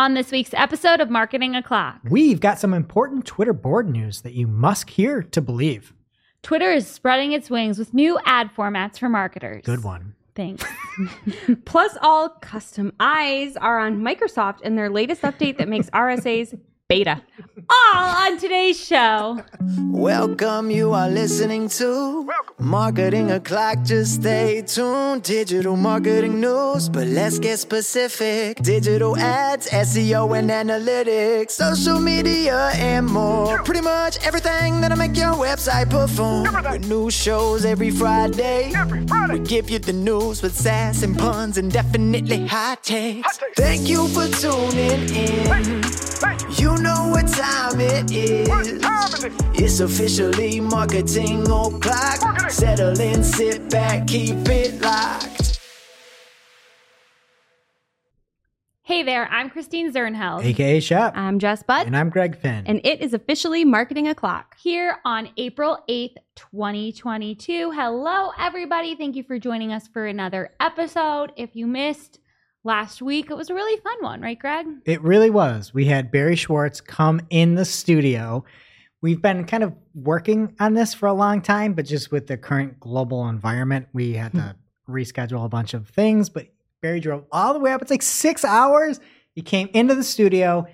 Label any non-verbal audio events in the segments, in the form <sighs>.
On this week's episode of Marketing O'Clock, We've got some important Twitter board news that you must hear to believe. Twitter is spreading its wings with new ad formats for marketers. Good one. Thanks. <laughs> Plus, all custom eyes are on Microsoft in their latest update that makes <laughs> RSAs beta. All on today's show. Welcome, you are listening to Marketing O'Clock. Just stay tuned. Digital marketing news, but let's get specific. Digital ads, SEO, and analytics, social media, and more. Pretty much everything that'll make your website perform. With new shows every Friday. every Friday. We give you the news with sass and puns and definitely hot takes. Thank you for tuning in. You know what time it is. It's officially marketing o'clock. Settle in, sit back, keep it locked. Hey there, I'm Christine Zirnheld. AKA Shep. I'm Jess Budd, and I'm Greg Finn. and it is officially Marketing O'Clock. Here on April 8th, 2022. Hello, everybody. Thank you for joining us for another episode. If you missed last week, it was a really fun one, right, Greg? it really was. We had Barry Schwartz come in the studio. We've been kind of working on this for a long time, but just with the current global environment, we had to reschedule a bunch of things. But Barry drove all the way up. It's like six hours. He came into the studio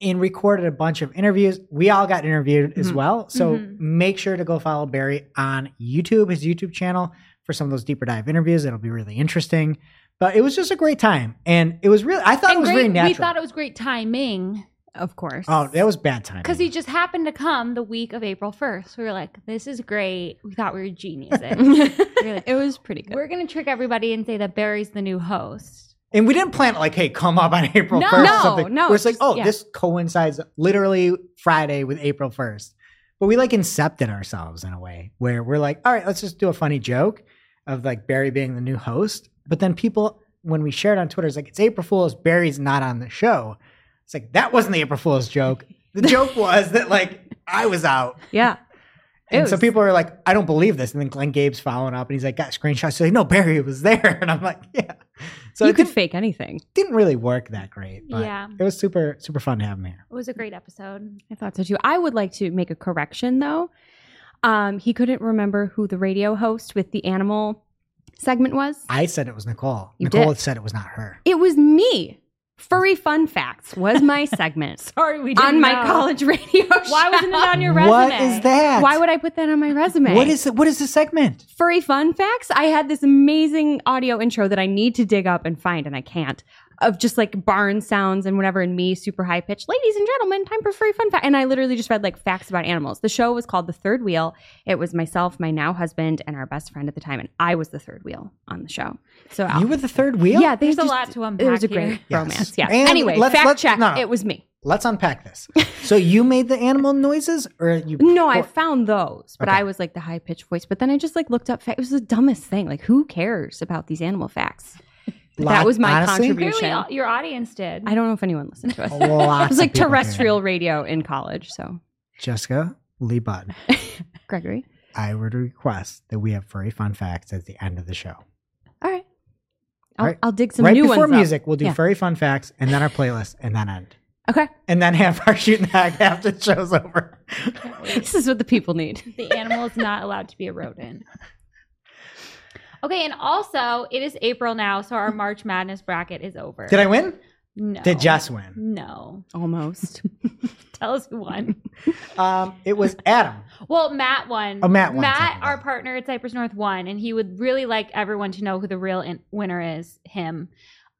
and recorded a bunch of interviews. We all got interviewed as Mhm. well. So Mhm. make sure to go follow Barry on YouTube, his YouTube channel, for some of those deeper dive interviews. It'll be really interesting. But it was just a great time. And it was really, I thought it was great, very natural. we thought it was great timing Of course. oh, that was bad timing. because he just happened to come the week of April 1st. We were like, this is great. We thought we were geniuses. <laughs> Really? it was pretty good. We're going to trick everybody and say that Barry's the new host. And we didn't plan it like, hey, come up on <laughs> April No. 1st or No, something. no, We're just like, oh, yeah. this coincides literally Friday with April 1st. But we like incepted ourselves in a way where we're like, all right, let's just do a funny joke of like Barry being the new host. But then people, when we shared on Twitter, it's like, it's April Fool's, Barry's not on the show. It's like, that wasn't the April Fool's joke. The joke <laughs> was that like I was out. yeah. It And so people are like, I don't believe this. And then Glenn Gabe's following up and he's like, got screenshots. So like, no, Barry was there. <laughs> And I'm like, yeah. So you could fake anything. didn't really work that great. But Yeah. It was super, super fun to have him here. It was a great episode. I thought so too. I would like to make a correction though. Um, he couldn't remember who the radio host with the animal segment was. I said it was Nicole. You Nicole did. said it was not her. It was me. Furry fun facts was my <laughs> segment Sorry, we on my college radio. Why wasn't it on your resume? What is that? Why would I put that on my resume? What is it? What is the segment? furry fun facts? I had this amazing audio intro that I need to dig up and find, and I can't. Of just like barn sounds and whatever, and me super high pitched. Ladies and gentlemen, time for free fun fact. And I literally just read like facts about animals. The show was called The Third Wheel. It was myself, my now husband, and our best friend at the time, and I was the third wheel on the show. So You um, were the third wheel? yeah, they There's a lot to unpack It was a here. great Yes. romance. Yeah. And anyway, let's- fact let's- check. no, no. It was me. Let's unpack this. so you made the animal noises or you <laughs> No, I found those, but Okay. I was like the high pitched voice. But then I just like looked up. Fa- it was the dumbest thing. Like, who cares about these animal facts? But Lot- that was my honestly? contribution. Clearly, your audience did. I don't know if anyone listened to it. <laughs> Lots it was like people did. terrestrial radio in college. So, Jessica Lee Budd. <laughs> Gregory. I would request that we have furry fun facts at the end of the show. All right. I'll, Right- I'll dig some right new before ones. up. music, we'll do Yeah. furry fun facts and then our playlist and then end. Okay. And then have our shooting hack after the show's over. <laughs> This is what the people need. the animal is not allowed to be a rodent. Okay, and also it is April now, so our March Madness bracket is over. Did I win? No. Did Jess win? No. Almost. <laughs> Tell us who won. Um, it was Adam. Well, Matt won. Oh, Matt won Matt, our partner at Cypress North, won, and he would really like everyone to know who the real in- winner is him.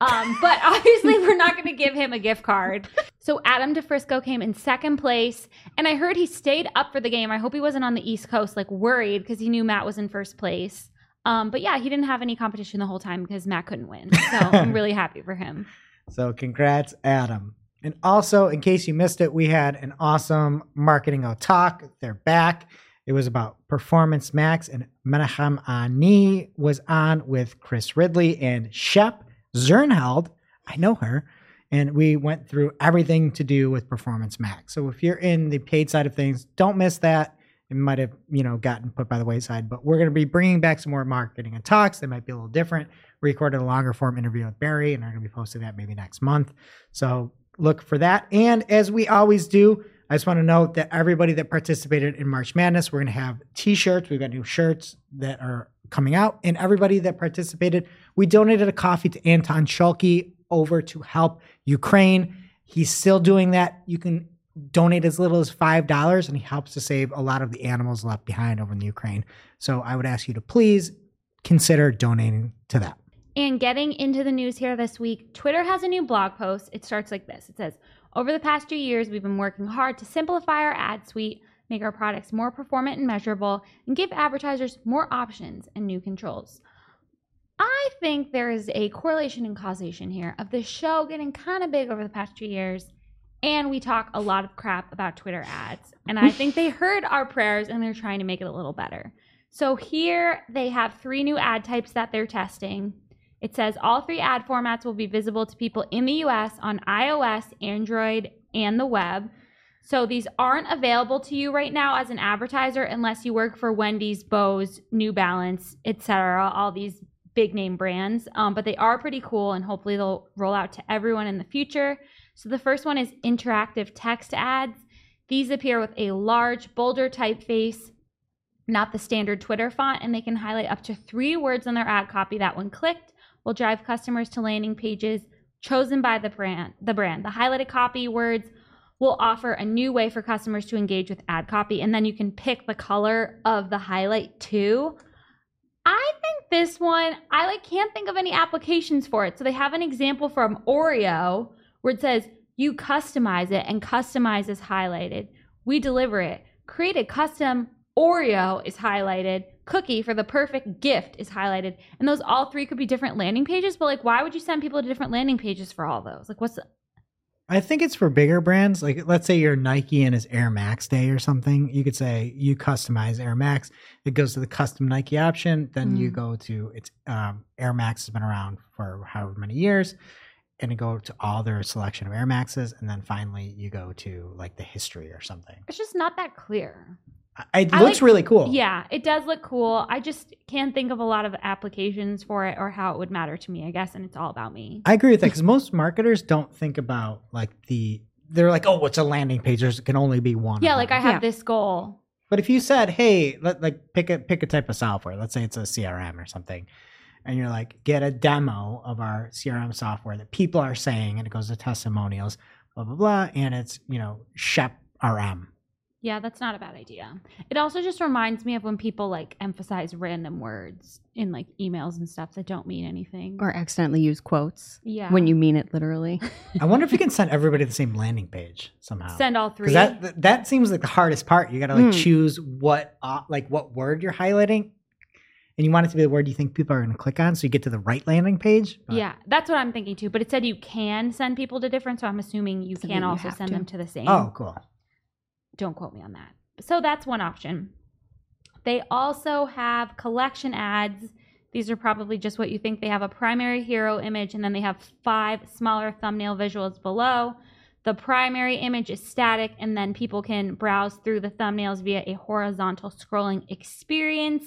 Um, <laughs> but obviously, we're not going to give him a gift card. So Adam DeFrisco came in second place, and I heard he stayed up for the game. I hope he wasn't on the East Coast, like worried because he knew Matt was in first place. Um, but yeah, he didn't have any competition the whole time because Matt couldn't win. <laughs> So I'm really happy for him. So congrats, Adam. And also, in case you missed it, we had an awesome marketing talk. They're back. It was about Performance Max, and Menachem Ani was on with Chris Ridley and Shep Zirnheld. I know her. And we went through everything to do with Performance Max. So if you're in the paid side of things, don't miss that. It might have, you know, gotten put by the wayside, but we're going to be bringing back some more marketing and talks. They might be a little different. We recorded a longer form interview with Barry, and are going to be posting that maybe next month. So look for that. And as we always do, I just want to note that everybody that participated in March Madness, we're going to have t-shirts. We've got new shirts that are coming out, and everybody that participated, we donated a coffee to Anton Shulke over to help Ukraine. He's still doing that. You can donate as little as five dollars, and he helps to save a lot of the animals left behind over in the Ukraine. So I would ask you to please consider donating to that. And getting into the news here this week, Twitter has a new blog post. It starts like this. It says, "Over the past 2 years, we've been working hard to simplify our ad suite, make our products more performant and measurable, and give advertisers more options and new controls." I think there is a correlation and causation here of the show getting kind of big over the past 2 years and we talk a lot of crap about Twitter ads. And I think they <laughs> heard our prayers and they're trying to make it a little better. So here they have three new ad types that they're testing. It says all three ad formats will be visible to people in the US on iOS, Android, and the web. So these aren't available to you right now as an advertiser unless you work for Wendy's, Bose, New Balance, etc. All these big name brands, um, but they are pretty cool, and hopefully they'll roll out to everyone in the future. So the first one is interactive text ads. These appear with a large, bolder typeface, not the standard Twitter font, and they can highlight up to three words on their ad copy that, when clicked, will drive customers to landing pages chosen by the brand. The brand. The highlighted copy words will offer a new way for customers to engage with ad copy, and then you can pick the color of the highlight too. I think this one, I like can't think of any applications for it. So they have an example from Oreo where it says you customize it and customize is highlighted. We deliver it. Create a custom Oreo is highlighted. Cookie for the perfect gift is highlighted. And those all three could be different landing pages, but like why would you send people to different landing pages for all those? Like what's the, I think it's for bigger brands. Like let's say you're Nike and it's Air Max Day or something. You could say you customize Air Max. It goes to the custom Nike option. Then mm. you go to it's um, Air Max has been around for however many years and go to all their selection of Air Maxes, and then finally you go to like the history or something. It's just not that clear. It I looks like, really cool. Yeah, it does look cool. I just can't think of a lot of applications for it or how it would matter to me, I guess, and it's all about me. I agree with that because most marketers don't think about like the they're like, oh, what's a landing page? There can only be one. Yeah, like I have yeah. this goal. But if you said, hey, let, like pick a pick a type of software, let's say it's a CRM or something, and you're like, get a demo of our CRM software that people are saying, and it goes to testimonials, blah, blah, blah. And it's, you know, Shep RM. Yeah, that's not a bad idea. It also just reminds me of when people like emphasize random words in like emails and stuff that don't mean anything. Or accidentally use quotes. Yeah. When you mean it literally. <laughs> I wonder if you can send everybody the same landing page somehow. Send all three. That that seems like the hardest part. You got to like mm. choose what uh, like what word you're highlighting and you want it to be the word you think people are going to click on so you get to the right landing page. But. Yeah, that's what I'm thinking too. But it said you can send people to different, so I'm assuming you can also send to. them to the same. Oh, cool. Don't quote me on that. So that's one option. They also have collection ads. These are probably just what you think. They have a primary hero image and then they have five smaller thumbnail visuals below. The primary image is static, and then people can browse through the thumbnails via a horizontal scrolling experience.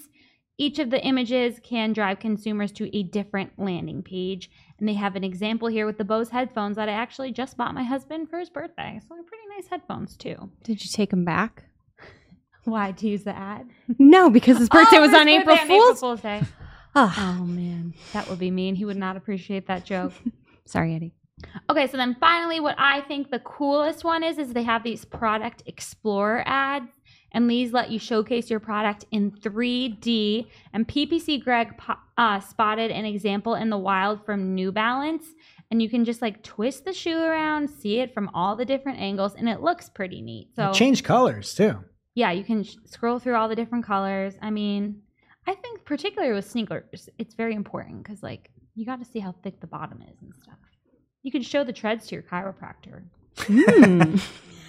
Each of the images can drive consumers to a different landing page. And they have an example here with the Bose headphones that I actually just bought my husband for his birthday. So they're pretty nice headphones too. Did you take them back? <laughs> Why? To use the ad? No, because his <laughs> oh, birthday oh, was on April, Fool's. April Fool's Day. oh. <sighs> oh man, that would be mean. He would not appreciate that joke. <laughs> Sorry, Eddie. Okay, so then finally, what I think the coolest one is, is they have these product explorer ads and these let you showcase your product in 3D. And PPC Greg uh, spotted an example in the wild from New Balance. And you can just like twist the shoe around, see it from all the different angles, and it looks pretty neat. So change colors too. Yeah, you can sh- scroll through all the different colors. I mean, I think particularly with sneakers, it's very important because like you got to see how thick the bottom is and stuff. You can show the treads to your chiropractor. Mm. <laughs>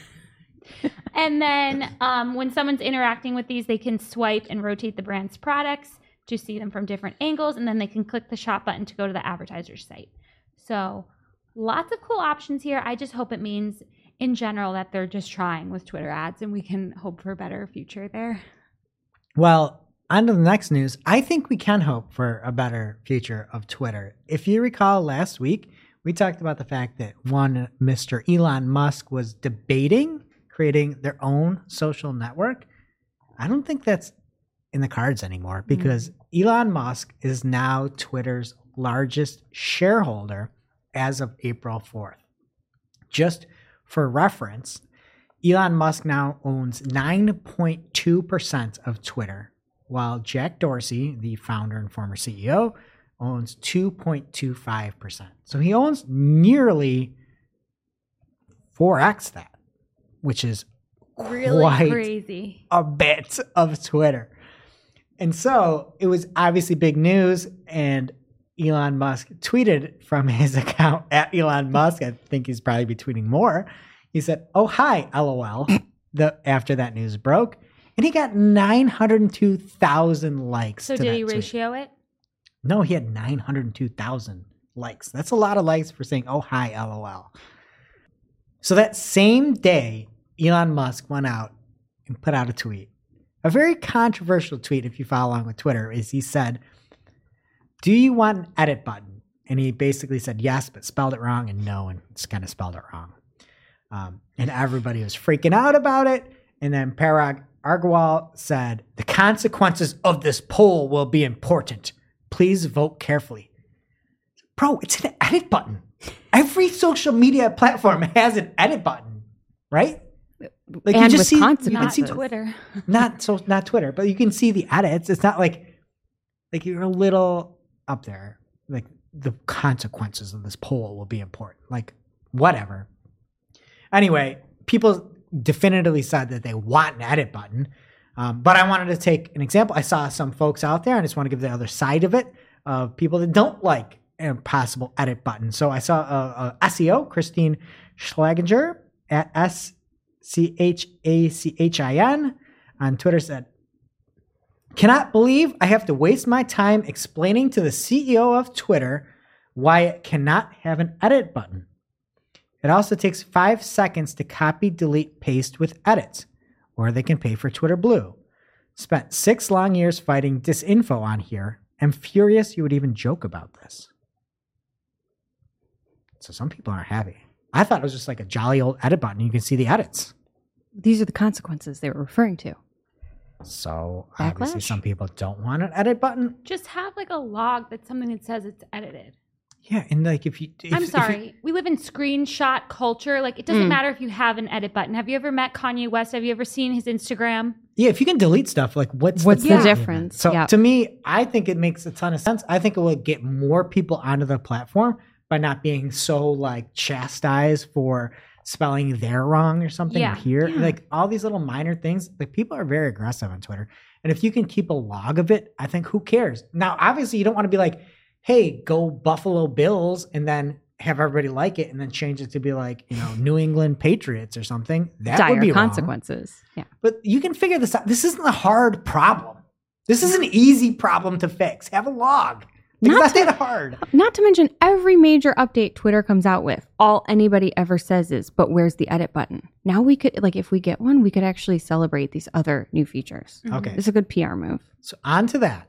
and then um, when someone's interacting with these, they can swipe and rotate the brand's products to see them from different angles, and then they can click the shop button to go to the advertiser's site. So lots of cool options here. I just hope it means in general that they're just trying with Twitter ads and we can hope for a better future there. Well, on to the next news. I think we can hope for a better future of Twitter. If you recall last week, we talked about the fact that one Mr. Elon Musk was debating creating their own social network. I don't think that's in the cards anymore mm-hmm. because Elon Musk is now Twitter's largest shareholder as of April 4th. Just for reference, Elon Musk now owns 9.2% of Twitter, while Jack Dorsey, the founder and former CEO, owns 2.25%. So he owns nearly 4x that, which is Really crazy. a bit of Twitter. And so it was obviously big news. And Elon Musk tweeted from <laughs> his account at Elon Musk. I think he's probably be tweeting more. He said, Oh, hi, LOL, <laughs> the, after that news broke. And he got 902,000 likes. So did he tweet. ratio it? No, he had 902,000 likes. That's a lot of likes for saying, oh, hi, LOL. So that same day, Elon Musk went out and put out a tweet. A very controversial tweet, if you follow along with Twitter, is he said, Do you want an edit button? And he basically said yes, but spelled it wrong, and no, and it's kind of spelled it wrong. Um, and everybody was freaking out about it. And then Parag Agrawal said, The consequences of this poll will be important. Please vote carefully. Bro, it's an edit button. Every social media platform <laughs> has an edit button, right? Like And with you can see. Twitter. <laughs> not so not Twitter, but you can see the edits. It's not like like you're a little up there. Like the consequences of this poll will be important. Like whatever. Anyway, people definitively said that they want an edit button. Um, but I wanted to take an example. I saw some folks out there, and I just want to give the other side of it of people that don't like a possible edit button. So I saw a, a SEO, Kristine Schachinger at S C H A C H I N on Twitter said, Cannot believe I have to waste my time explaining to the CEO of Twitter why it cannot have an edit button. It also takes five seconds to copy, delete, paste with edits, or they can pay for Twitter Blue. Spent six long years fighting disinfo on here. I'm furious you would even joke about this. So some people aren't happy. I thought it was just like a jolly old edit button. You can see the edits. These are the consequences they were referring to. So obviously, Backlash? some people don't want an edit button. Just have like a log that's something that says it's edited. Yeah, and like if you, if, I'm if you- sorry. we live in screenshot culture. Like it doesn't Mm. matter if you have an edit button. Have you ever met Kanye West? Have you ever seen his Instagram? yeah, if you can delete stuff, like what's What's the point of difference? So Yeah. to me, I think it makes a ton of sense. I think it will get more people onto the platform by not being so like chastised for spelling their wrong or something Yeah. here. Yeah. Like all these little minor things. Like people are very aggressive on Twitter, and if you can keep a log of it, I think who cares? Now, obviously, you don't want to be like, "Hey, go Buffalo Bills," and then have everybody like it, and then change it to be like, you know, New England Patriots or something. That Dire would be wrong. consequences. Yeah. But you can figure this out. This isn't a hard problem. This is an easy problem to fix. Have a log. It's Not not to- that hard. Not to mention every major update Twitter comes out with, all anybody ever says is, but where's the edit button? Now we could, like, if we get one, we could actually celebrate these other new features. Mm-hmm. Okay. It's a good PR move. So on to that.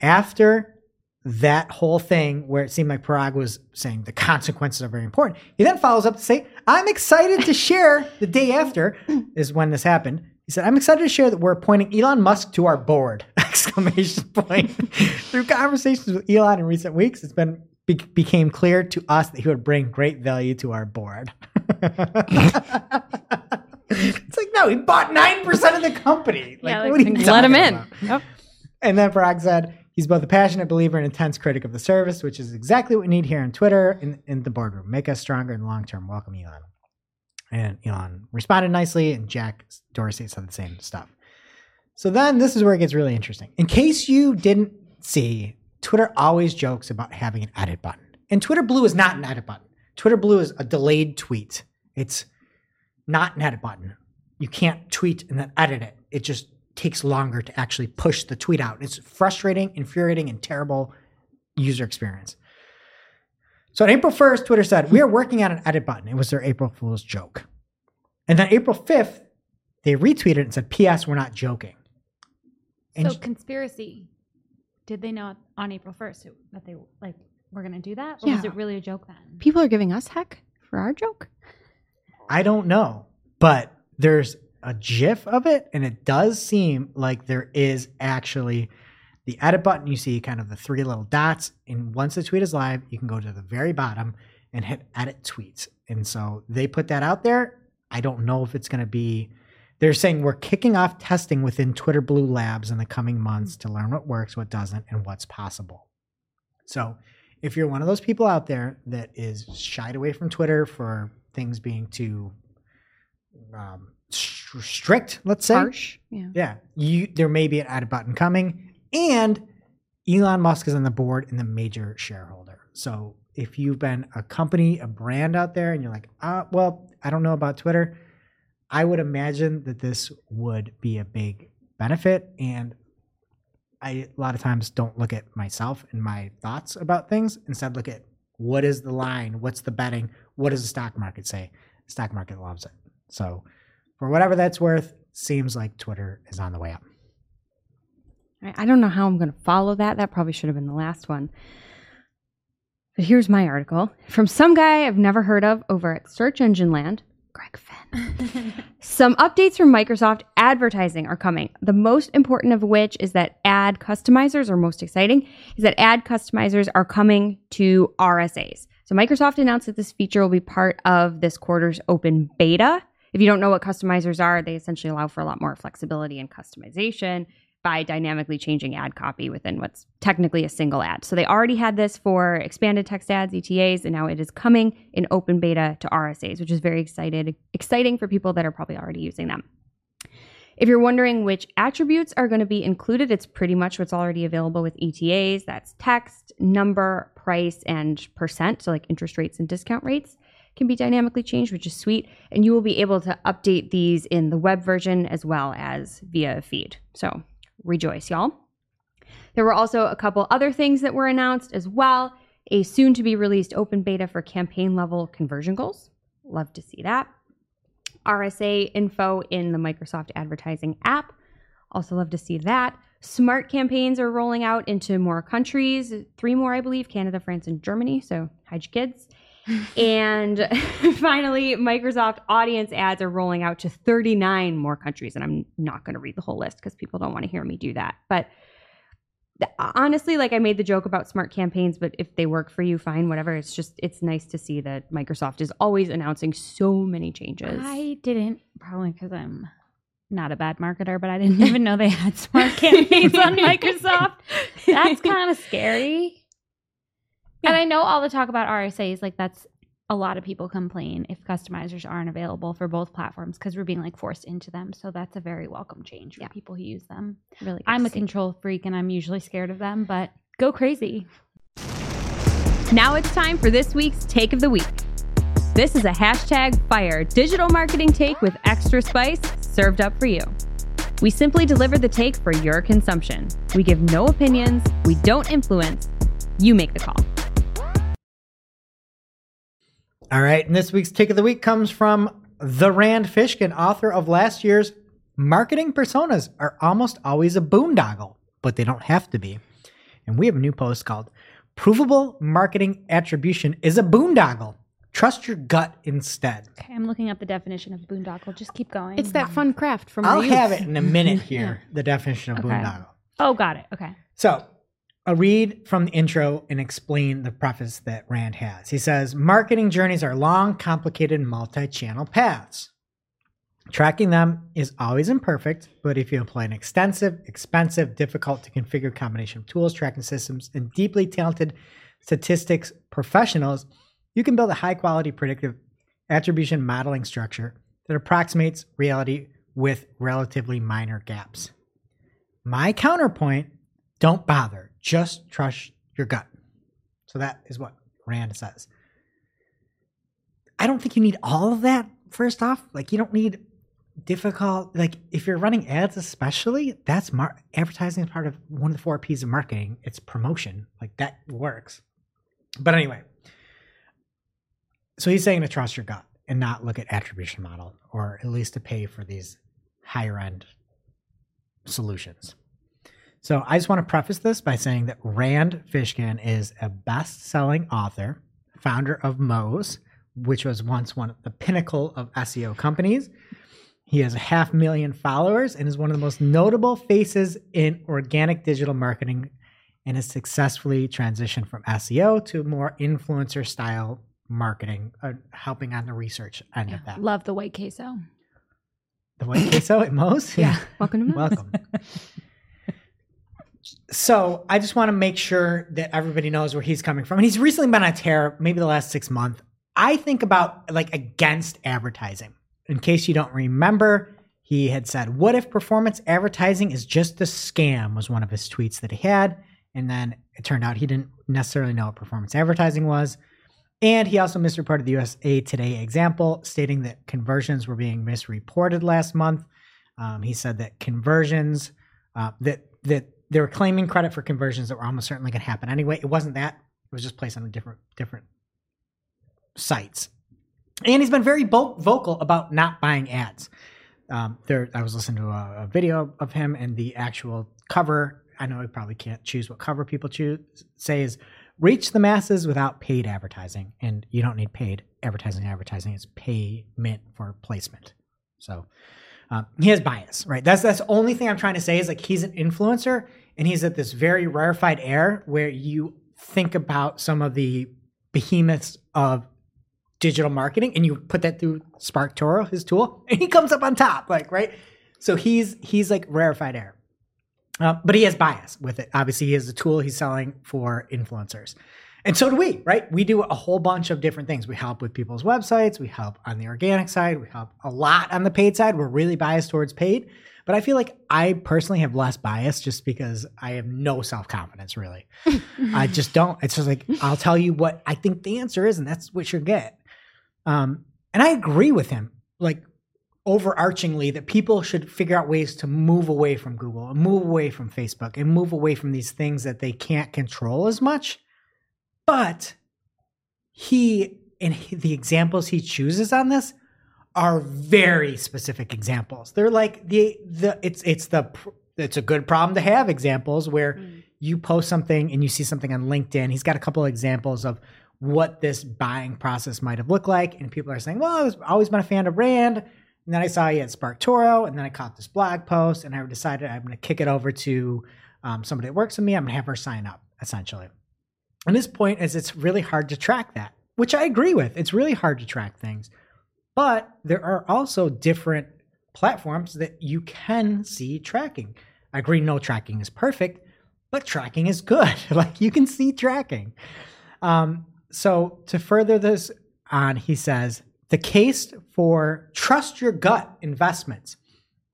After that whole thing where it seemed like Parag was saying the consequences are very important, he then follows up to say, I'm excited to share the day after is when this happened. He said, I'm excited to share that we're appointing Elon Musk to our board. <laughs> Exclamation point. <laughs> Through conversations with Elon in recent weeks, it's been be- became clear to us that he would bring great value to our board. <laughs> it's like, no, he bought 9% of the company. Like, Yeah, like, what are you Let him in. Yep. And then Parag said he's both a passionate believer and intense critic of the service, which is exactly what we need here on Twitter in, in the boardroom. Make us stronger in the long term. Welcome, Elon. And Elon responded nicely, and Jack Dorsey said the same stuff. So then this is where it gets really interesting. In case you didn't see, Twitter always jokes about having an edit button. And Twitter Blue is not an edit button. Twitter Blue is a delayed tweet. It's not an edit button. You can't tweet and then edit it. It just takes longer to actually push the tweet out. It's frustrating, infuriating, and terrible user experience. So on April 1st, Twitter said, We are working on an edit button. It was their April Fool's joke. And then April 5th, they retweeted and said, P.S. We're not joking. And so conspiracy. Did they know on April first that they like? we're gonna do that? Or was it really a joke then? People are giving us heck for our joke. I don't know, but there's a GIF of it, and it does seem like there is actually the edit button. You see kind of the three little dots, and once the tweet is live, you can go to the very bottom and hit edit tweets. And so they put that out there. I don't know if it's going to be. They're saying we're kicking off testing within Twitter Blue Labs in the coming months to learn what works, what doesn't, and what's possible. So, if you're one of those people out there that is shied away from Twitter for things being too um, strict, let's say, Harsh. Yeah. yeah, you there may be an edit button coming, and Elon Musk is on the board and the major shareholder. So if you've been a company, a brand out there, and you're like, ah, well, I don't know about Twitter, I would imagine that this would be a big benefit. And I a lot of times don't look at myself and my thoughts about things. Instead, look at what is the line, what's the betting, what does the stock market say? The stock market loves it. So for whatever that's worth, seems like Twitter is on the way up. I don't know how I'm going to follow that. That probably should have been the last one. But here's my article from some guy I've never heard of over at Search Engine Land, Greg Finn. <laughs> some updates from Microsoft advertising are coming. The most important of which is that ad customizers, or most exciting, is that ad customizers are coming to RSAs. So Microsoft announced that this feature will be part of this quarter's open beta. If you don't know what customizers are, they essentially allow for a lot more flexibility and customization by dynamically changing ad copy within what's technically a single ad. So they already had this for expanded text ads, ETAs, and now it is coming in open beta to RSAs, which is very excited exciting for people that are probably already using them. If you're wondering which attributes are going to be included, it's pretty much what's already available with ETAs. That's text, number, price, and percent. So, like interest rates and discount rates can be dynamically changed, which is sweet. And you will be able to update these in the web version as well as via a feed. So, rejoice, y'all. There were also a couple other things that were announced as well. A soon to be released open beta for campaign level conversion goals. Love to see that. RSA info in the Microsoft advertising app. Also, love to see that. Smart campaigns are rolling out into more countries, three more, I believe Canada, France, and Germany. So, hide your kids. And <laughs> finally, Microsoft audience ads are rolling out to 39 more countries. And I'm not going to read the whole list because people don't want to hear me do that. But th- honestly, like I made the joke about smart campaigns, but if they work for you, fine, whatever. It's just, it's nice to see that Microsoft is always announcing so many changes. I didn't probably because I'm not a bad marketer, but I didn't even know they had smart <laughs> campaigns on <laughs> Microsoft. That's kind of scary. And I know all the talk about RSAs, like that's a lot of people complain if customizers aren't available for both platforms because we're being like forced into them. So that's a very welcome change for Yeah. people who use them. really I'm a control freak and I'm usually scared of them, but go crazy. Now it's time for this week's Take of the Week. This is a hashtag fire digital marketing take with extra spice served up for you. We simply deliver the take for your consumption. We give no opinions, we don't influence. You make the call. All right, and this week's take of the week comes from the Rand Fishkin, author of last year's Marketing Personas Are Almost Always a Boondoggle, but they don't have to be. And we have a new post called Provable Marketing Attribution is a Boondoggle. Trust your gut instead. Okay, I'm looking up the definition of boondoggle. Just keep going. It's that fun craft from I'll have it in a minute <laughs> here, the definition of Okay. boondoggle. Oh, got it. Okay. So I'll read from the intro and explain the preface that Rand has. He says marketing journeys are long, complicated, multi channel paths. Tracking them is always imperfect, but if you apply an extensive, expensive, difficult to configure combination of tools, tracking systems, and deeply talented statistics professionals, you can build a high quality predictive attribution modeling structure that approximates reality with relatively minor gaps. My counterpoint don't bother. Just trust your gut. So that is what Rand says. I don't think you need all of that, first off. Like, you don't need difficult, like, if you're running ads, especially, that's mar- advertising is part of one of the four P's of marketing. It's promotion. Like, that works. But anyway, so he's saying to trust your gut and not look at attribution model or at least to pay for these higher end solutions. So I just want to preface this by saying that Rand Fishkin is a best-selling author, founder of Moz, which was once one of the pinnacle of SEO companies. He has a half million followers and is one of the most notable faces in organic digital marketing and has successfully transitioned from SEO to more influencer style marketing, uh, helping on the research end of that. Love the white queso. The white queso at Moe's? <laughs> Yeah. Welcome to <laughs> Moe's. Welcome. So I just want to make sure that everybody knows where he's coming from. And he's recently been on a tear, maybe the last six months. I think about like against advertising. In case you don't remember, he had said, What if performance advertising is just a scam? was one of his tweets that he had. And then it turned out he didn't necessarily know what performance advertising was. And he also misreported the USA Today example, stating that conversions were being misreported last month. Um, he said that conversions uh, that that they were claiming credit for conversions that were almost certainly going to happen anyway. It wasn't that; it was just placed on different different sites. And he's been very vo- vocal about not buying ads. Um, there, I was listening to a, a video of him, and the actual cover. I know I probably can't choose what cover people choose. Say is reach the masses without paid advertising, and you don't need paid advertising. Advertising is payment for placement. So um, he has bias, right? That's that's the only thing I'm trying to say is like he's an influencer, and he's at this very rarefied air where you think about some of the behemoths of digital marketing, and you put that through SparkToro, his tool, <laughs> and he comes up on top, like right. So he's he's like rarefied air. Uh, but he has bias with it. Obviously, he has a tool he's selling for influencers. And so do we, right? We do a whole bunch of different things. We help with people's websites. We help on the organic side. We help a lot on the paid side. We're really biased towards paid. But I feel like I personally have less bias just because I have no self confidence, really. I <laughs> just don't. It's just like, I'll tell you what I think the answer is, and that's what you'll get. Um, and I agree with him. Like, overarchingly that people should figure out ways to move away from Google and move away from Facebook and move away from these things that they can't control as much. But he and he, the examples he chooses on this are very specific examples. They're like the the it's it's the it's a good problem to have examples where mm. you post something and you see something on LinkedIn. He's got a couple of examples of what this buying process might have looked like and people are saying, "Well, I was always been a fan of Rand." And then I saw he had SparkToro, and then I caught this blog post, and I decided I'm going to kick it over to um, somebody that works with me. I'm going to have her sign up, essentially. And his point is it's really hard to track that, which I agree with. It's really hard to track things. But there are also different platforms that you can see tracking. I agree, no tracking is perfect, but tracking is good. <laughs> like you can see tracking. Um, so to further this on, he says, the case for trust your gut investments.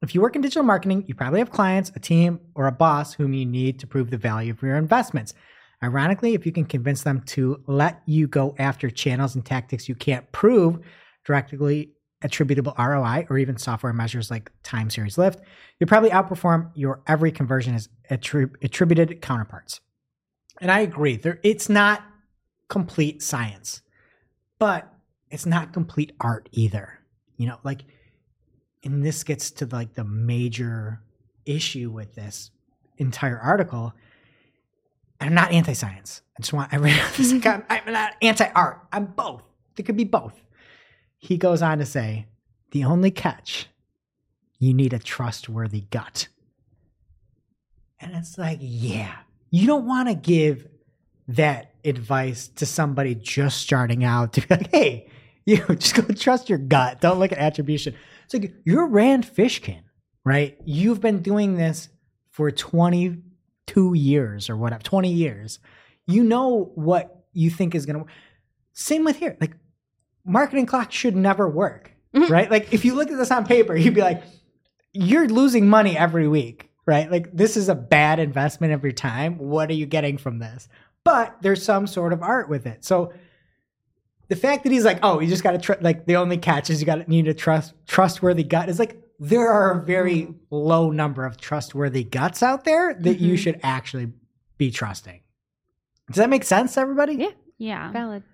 If you work in digital marketing, you probably have clients, a team, or a boss whom you need to prove the value of your investments. Ironically, if you can convince them to let you go after channels and tactics you can't prove directly attributable ROI or even software measures like time series lift, you probably outperform your every conversion as attrib- attributed counterparts. And I agree, there it's not complete science, but it's not complete art either. You know, like, and this gets to like the major issue with this entire article. I'm not anti-science. I just want everyone <laughs> like, I'm, I'm not anti-art. I'm both. It could be both. He goes on to say, the only catch, you need a trustworthy gut. And it's like, yeah, you don't want to give that advice to somebody just starting out to be like, hey, You <laughs> just go trust your gut. Don't look at attribution. It's like you're Rand Fishkin, right? You've been doing this for 22 years or whatever, 20 years. You know what you think is going to work. Same with here. Like marketing clock should never work, mm-hmm. right? Like if you look at this on paper, you'd be like, you're losing money every week, right? Like this is a bad investment of your time. What are you getting from this? But there's some sort of art with it. So the fact that he's like, oh, you just got to tr- like the only catch is you got to need a trust trustworthy gut is like there are a very low number of trustworthy guts out there that mm-hmm. you should actually be trusting. Does that make sense, everybody? Yeah, yeah, valid.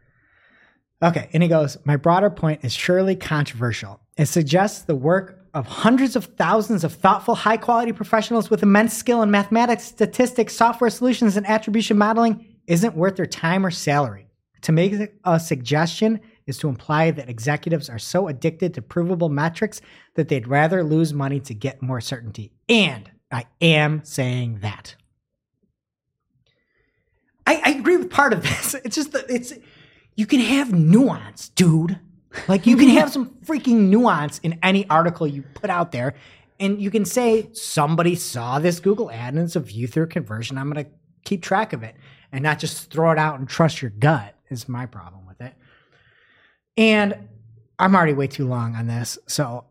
Okay, and he goes, my broader point is surely controversial. It suggests the work of hundreds of thousands of thoughtful, high quality professionals with immense skill in mathematics, statistics, software solutions, and attribution modeling isn't worth their time or salary. To make a suggestion is to imply that executives are so addicted to provable metrics that they'd rather lose money to get more certainty. And I am saying that. I, I agree with part of this. It's just that it's you can have nuance, dude. Like you can have some freaking nuance in any article you put out there. And you can say somebody saw this Google ad and it's a view through conversion. I'm gonna keep track of it and not just throw it out and trust your gut is my problem. And I'm already way too long on this. So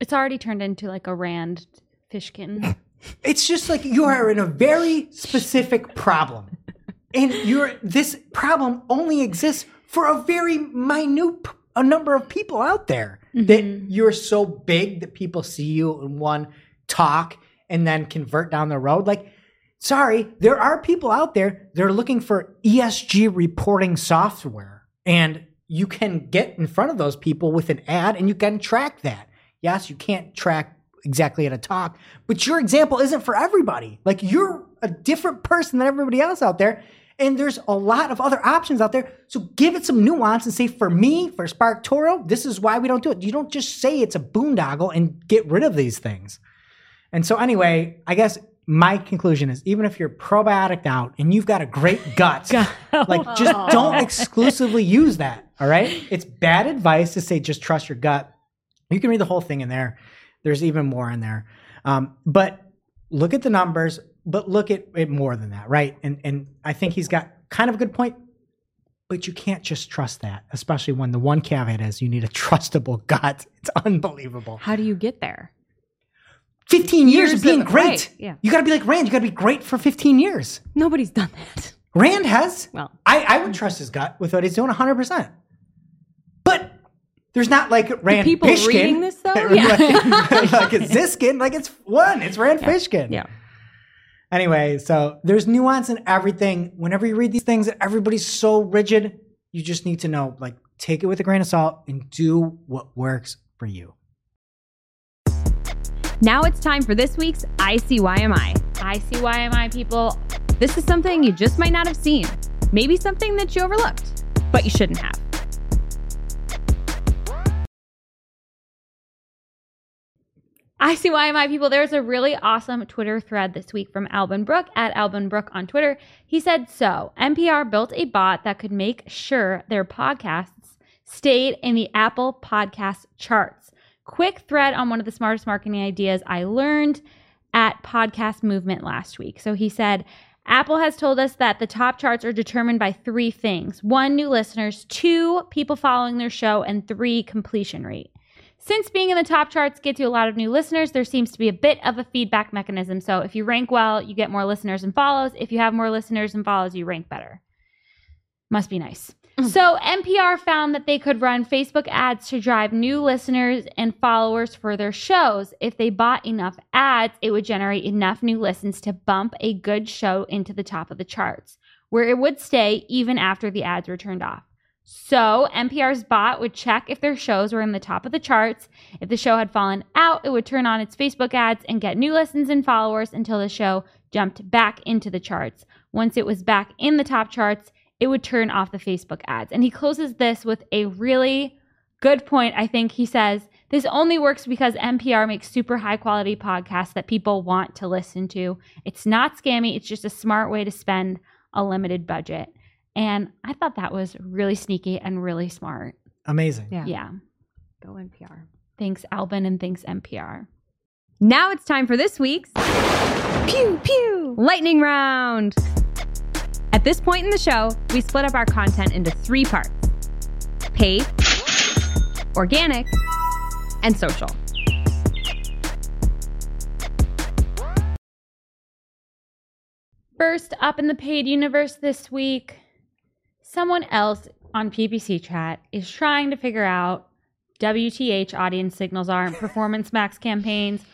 It's already turned into like a Rand Fishkin. <laughs> it's just like you are in a very specific problem. And you're this problem only exists for a very minute p- a number of people out there that mm-hmm. you're so big that people see you in one talk and then convert down the road like sorry there are people out there that are looking for ESG reporting software and you can get in front of those people with an ad and you can track that yes you can't track exactly at a talk but your example isn't for everybody like you're a different person than everybody else out there and there's a lot of other options out there. So give it some nuance and say, for me, for SparkToro, this is why we don't do it. You don't just say it's a boondoggle and get rid of these things. And so, anyway, I guess my conclusion is even if you're probiotic out and you've got a great gut, <laughs> like just don't exclusively use that. All right. It's bad advice to say just trust your gut. You can read the whole thing in there. There's even more in there. Um, but look at the numbers, but look at it more than that, right? And and I think he's got kind of a good point. But you can't just trust that, especially when the one caveat is you need a trustable gut. It's unbelievable. How do you get there? 15 years, Years of being of- great. right, yeah. You got to be like Rand. You got to be great for 15 years. Nobody's done that. Rand has. Well, I, I would trust his gut with what he's doing 100%. But there's not like Rand people Fishkin. reading this, though? Yeah. <laughs> like it's Ziskin. Like it's one. It's Rand Fishkin. yeah. Anyway, so there's nuance in everything. Whenever you read these things that everybody's so rigid, you just need to know, like, take it with a grain of salt and do what works for you. Now it's time for this week's ICYMI. ICYMI people. This is something you just might not have seen. Maybe something that you overlooked, but you shouldn't have. ICYMI people, there's a really awesome Twitter thread this week from Alban Brooke at Alban Brooke on Twitter. He said, So, NPR built a bot that could make sure their podcasts stayed in the Apple Podcast charts. Quick thread on one of the smartest marketing ideas I learned at Podcast Movement last week. So he said, Apple has told us that the top charts are determined by three things one, new listeners, two, people following their show, and three, completion rate. Since being in the top charts gets you a lot of new listeners, there seems to be a bit of a feedback mechanism. So if you rank well, you get more listeners and follows. If you have more listeners and follows, you rank better. Must be nice. Mm-hmm. So NPR found that they could run Facebook ads to drive new listeners and followers for their shows. If they bought enough ads, it would generate enough new listens to bump a good show into the top of the charts, where it would stay even after the ads were turned off. So NPR's bot would check if their shows were in the top of the charts. If the show had fallen out, it would turn on its Facebook ads and get new listens and followers until the show jumped back into the charts. Once it was back in the top charts, it would turn off the Facebook ads. And he closes this with a really good point. I think he says this only works because NPR makes super high quality podcasts that people want to listen to. It's not scammy, it's just a smart way to spend a limited budget. And I thought that was really sneaky and really smart. Amazing. Yeah. Yeah. Go NPR. Thanks, Alban, and thanks, NPR. Now it's time for this week's Pew Pew Lightning Round. At this point in the show, we split up our content into three parts paid, organic, and social. First up in the paid universe this week, someone else on PPC chat is trying to figure out WTH audience signals are in performance max campaigns.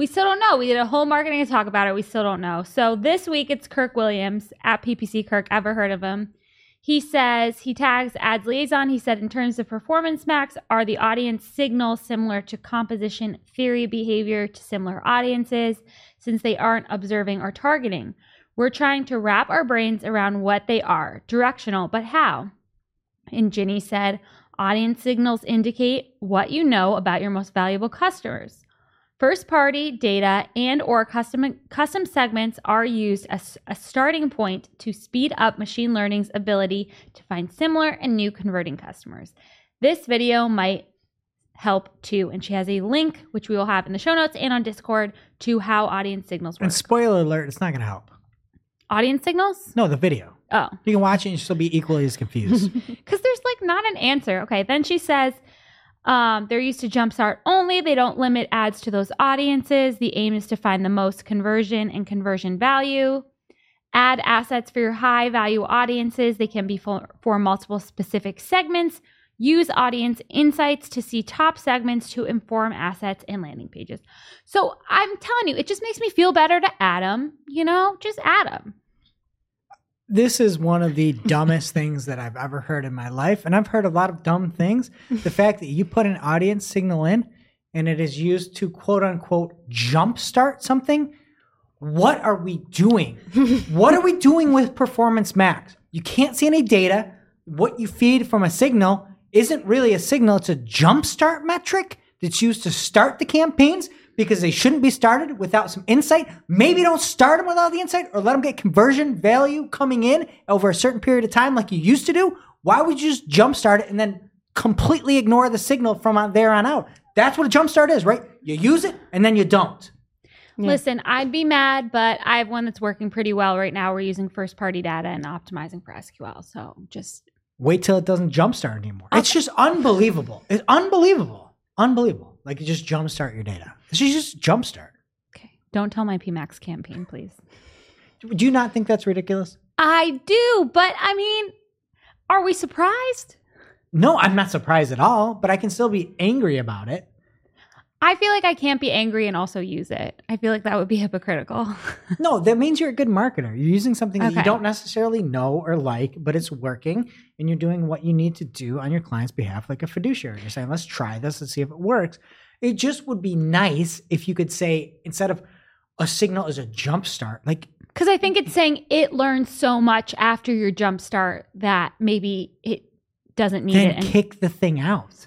We still don't know. We did a whole marketing talk about it. We still don't know. So this week it's Kirk Williams at PPC Kirk. Ever heard of him? He says he tags ads liaison. He said, in terms of performance max, are the audience signals similar to composition theory behavior to similar audiences since they aren't observing or targeting? We're trying to wrap our brains around what they are, directional, but how? And Ginny said, audience signals indicate what you know about your most valuable customers. First party data and or custom custom segments are used as a starting point to speed up machine learning's ability to find similar and new converting customers. This video might help too and she has a link which we will have in the show notes and on Discord to how audience signals work. And spoiler alert, it's not going to help. audience signals? No, the video. Oh. You can watch it and still be equally as confused. <laughs> because there's like not an answer. Okay, then she says um, they're used to Jumpstart only. They don't limit ads to those audiences. The aim is to find the most conversion and conversion value. Add assets for your high value audiences. They can be for, for multiple specific segments. Use audience insights to see top segments to inform assets and landing pages. So I'm telling you, it just makes me feel better to add them. You know, just add them. This is one of the dumbest things that I've ever heard in my life. And I've heard a lot of dumb things. The fact that you put an audience signal in and it is used to quote unquote jumpstart something. What are we doing? what are we doing with Performance Max? You can't see any data. What you feed from a signal isn't really a signal, it's a jumpstart metric that's used to start the campaigns because they shouldn't be started without some insight. Maybe don't start them without the insight or let them get conversion value coming in over a certain period of time like you used to do. Why would you just jumpstart it and then completely ignore the signal from out there on out? That's what a jumpstart is, right? You use it and then you don't. Listen, I'd be mad, but I have one that's working pretty well right now. We're using first party data and optimizing for SQL. So just Wait till it doesn't jumpstart anymore. It's just unbelievable. It's unbelievable. Unbelievable. Like you just jumpstart your data. It should just jumpstart. okay. Don't tell my PMAX campaign, please. <laughs> Do you not think that's ridiculous? I do, but I mean, are we surprised? No, I'm not surprised at all, but I can still be angry about it. I feel like I can't be angry and also use it. I feel like that would be <laughs> hypocritical. <laughs> No, that means you're a good marketer. You're using something that you don't necessarily know or like, but it's working and you're doing what you need to do on your client's behalf, like a fiduciary. You're saying, let's try this and see if it works. It just would be nice if you could say, instead of a signal is a jump start, like Because I think it's saying it learns so much after your jump start that maybe it doesn't need then it. And kick the thing out.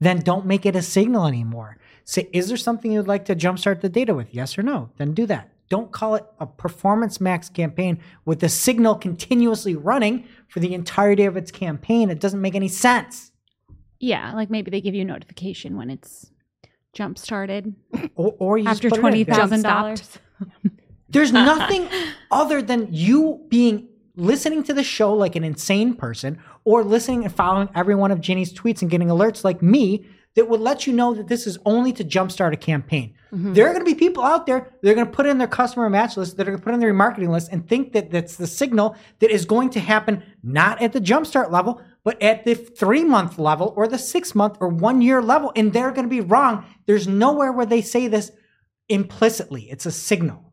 Then don't make it a signal anymore. Say, is there something you'd like to jumpstart the data with? Yes or no? Then do that. Don't call it a performance max campaign with the signal continuously running for the entirety of its campaign. It doesn't make any sense. yeah, like maybe they give you a notification when it's jump started Or, or you just after twenty thousand it <laughs> There's- dollars. <laughs> There's nothing other than you being listening to the show like an insane person or listening and following every one of Ginny's tweets and getting alerts like me that would let you know that this is only to jumpstart a campaign. Mm-hmm. There are going to be people out there that are going to put in their customer match list, that are going to put in their remarketing list and think that that's the signal that is going to happen not at the jumpstart level, but at the three month level or the six month or one year level. And they're going to be wrong. There's nowhere where they say this implicitly. It's a signal.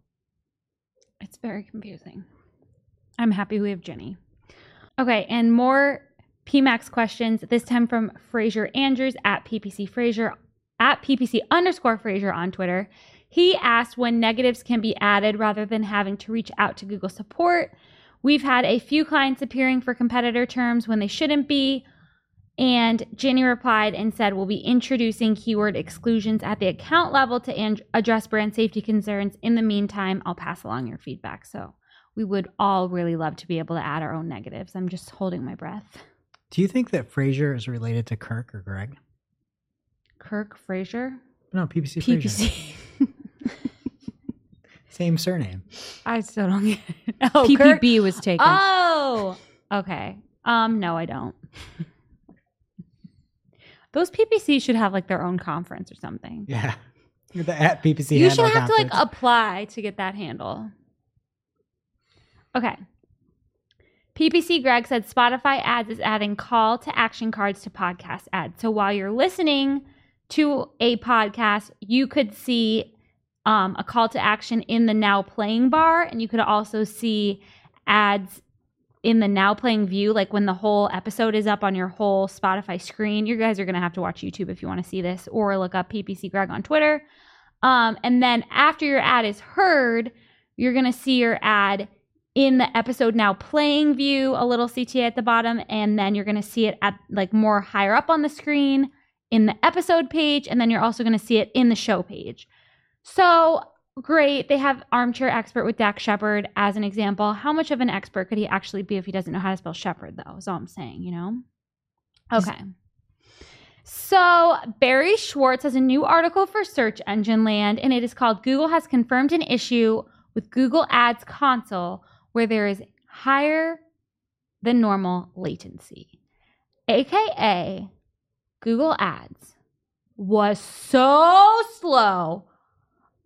It's very confusing. I'm happy we have Ginny. Okay, and more PMAX questions, this time from Fraser Andrews at PPC Fraser at PPC underscore Fraser on Twitter. He asked when negatives can be added rather than having to reach out to Google support. We've had a few clients appearing for competitor terms when they shouldn't be. And Ginny replied and said, We'll be introducing keyword exclusions at the account level to an- address brand safety concerns. In the meantime, I'll pass along your feedback. So we would all really love to be able to add our own negatives. I'm just holding my breath. Do you think that Fraser is related to Kirk or Greg? Kirk Fraser? No, PPC. Fraser. PPC. <laughs> Same surname. I still don't get it. <laughs> Oh, Kirk- PPB was taken. Oh, okay. Um, no, I don't. <laughs> Those PPC should have like their own conference or something. Yeah. You're the at PPC. you should handle have to like conference. apply to get that handle. Okay. PPC Greg said Spotify ads is adding call to action cards to podcast ads. So while you're listening to a podcast, you could see um, a call to action in the now playing bar, and you could also see ads in the now playing view, like when the whole episode is up on your whole Spotify screen. You guys are going to have to watch YouTube if you want to see this or look up PPC Greg on Twitter. Um, and then after your ad is heard, you're going to see your ad in the episode now playing view, a little CTA at the bottom, and then you're going to see it at like more higher up on the screen in the episode page, and then you're also going to see it in the show page. So great. They have armchair expert with Dax Shepard as an example. How much of an expert could he actually be if he doesn't know how to spell Shepard, though? Is all I'm saying, you know? Okay. So, Barry Schwartz has a new article for Search Engine Land, and it is called Google has confirmed an issue with Google Ads Console where there is higher than normal latency. AKA, Google Ads was so slow,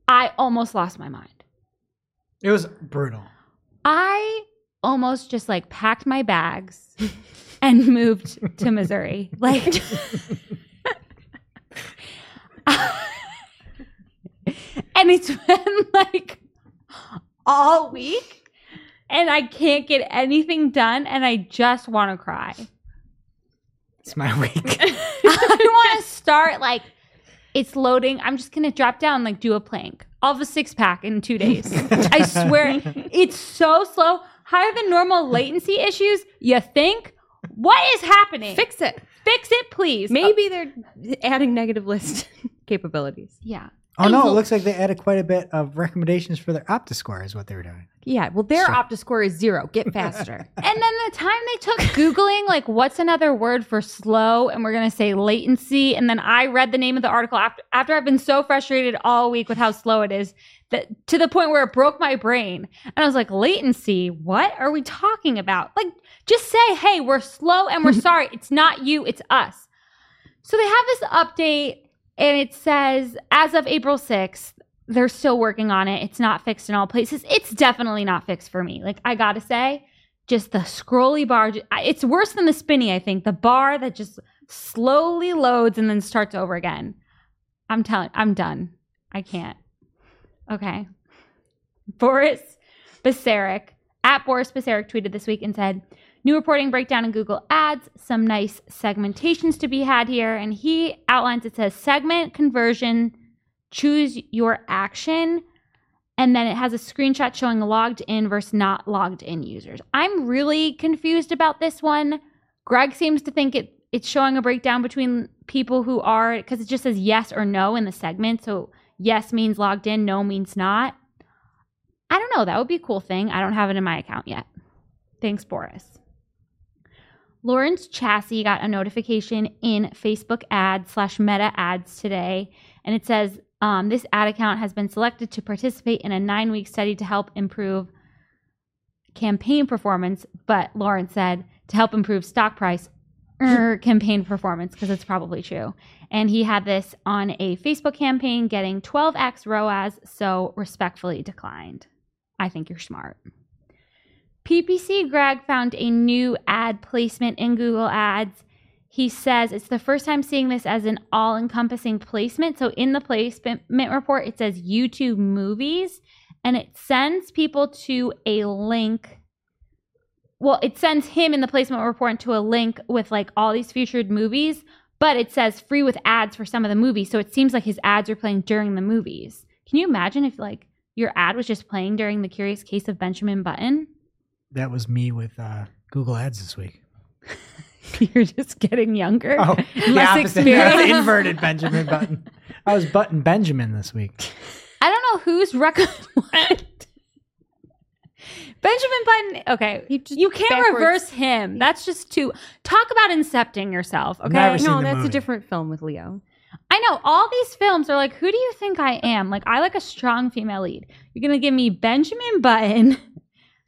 I almost lost my mind. It was brutal. I almost just like packed my bags <laughs> and moved to Missouri. Like, <laughs> and it's been like all week, and I can't get anything done, and I just want to cry. It's my <laughs> week. <laughs> I want to start like it's loading. I'm just gonna drop down like do a plank. I'll have a six pack in two days. I swear, <laughs> it's so slow. Higher than normal latency issues. You think? What is happening? Fix it. Fix it, please. Maybe they're adding negative list capabilities. yeah. Oh no, it looks like they added quite a bit of recommendations for their OptiScore is what they were doing. Yeah, well, their Sure. Opta score is zero. Get faster. <laughs> And then the time they took Googling, like, what's another word for slow? And we're going to say latency. And then I read the name of the article after, after I've been so frustrated all week with how slow it is that to the point where it broke my brain. And I was like, latency? What are we talking about? Like, just say, hey, we're slow and we're <laughs> sorry. It's not you, it's us. So they have this update and it says, as of April 6th, they're still working on it. It's not fixed in all places. It's definitely not fixed for me. Like, I gotta say, just the scrolly bar it's worse than the spinny, I think. The bar that just slowly loads and then starts over again. I'm telling, I'm done. I can't. Okay. Boris Beceric, at Boris Beceric tweeted this week and said, New reporting breakdown in Google Ads, some nice segmentations to be had here. And he outlines it says segment conversion, choose your action, and then it has a screenshot showing logged in versus not logged in users. I'm really confused about this one. Greg seems to think it it's showing a breakdown between people who are because it just says yes or no in the segment. So yes means logged in, no means not. I don't know. That would be a cool thing. I don't have it in my account yet. Thanks, Boris. Lawrence Chassis got a notification in Facebook ads slash meta ads today, and it says um, this ad account has been selected to participate in a nine week study to help improve campaign performance. But Lawrence said to help improve stock price er, <laughs> campaign performance because it's probably true. And he had this on a Facebook campaign getting 12x ROAS, so respectfully declined. I think you're smart. PPC Greg found a new ad placement in Google Ads. He says it's the first time seeing this as an all encompassing placement. So in the placement report, it says YouTube movies and it sends people to a link. Well, it sends him in the placement report to a link with like all these featured movies, but it says free with ads for some of the movies. So it seems like his ads are playing during the movies. Can you imagine if like your ad was just playing during the Curious Case of Benjamin Button? That was me with uh, Google Ads this week. <laughs> You're just getting younger. Oh, <laughs> the Less opposite. experience. The <laughs> inverted Benjamin button. I was button Benjamin this week. I don't know who's recommending. Benjamin Button. Okay, He just you can't backwards. reverse him. That's just too. Talk about incepting yourself. Okay, Never seen No, the that's movie. a different film with Leo. I know all these films are like, who do you think I am? Like, I like a strong female lead. You're gonna give me Benjamin Button,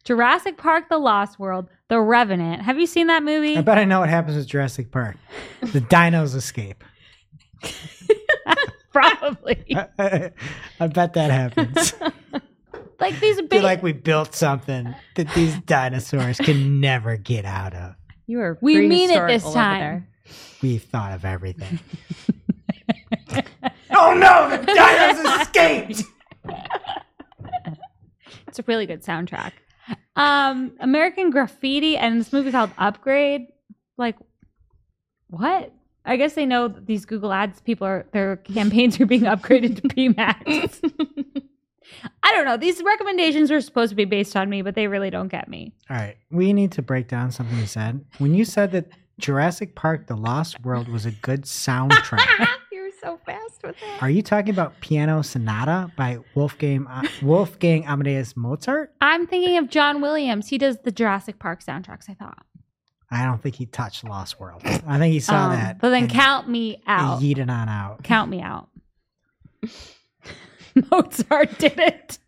Jurassic Park: The Lost World, The Revenant. Have you seen that movie? I bet I know what happens with Jurassic Park. The <laughs> dinos escape. <laughs> Probably. <laughs> I bet that happens. like these feel big. like we built something that these dinosaurs can never get out of. You are We mean it this time. We've thought of everything. oh no, the dinos escaped! It's a really good soundtrack. Um, American Graffiti and this movie called Upgrade. Like, what? I guess they know that these Google Ads people are their <laughs> campaigns are being upgraded to PMAX. <laughs> I don't know. These recommendations are supposed to be based on me, but they really don't get me. All right, we need to break down something you said. When you said that Jurassic Park: The Lost World was a good soundtrack, You're <laughs> so fast with that. are you talking about Piano Sonata by Wolfgang uh, <laughs> Wolfgang Amadeus Mozart? I'm thinking of John Williams. He does the Jurassic Park soundtracks. I thought. I don't think he touched Lost World. I think he saw Um, that. But then and count me out. Yeeted on out. Count me out. <laughs> Mozart did it.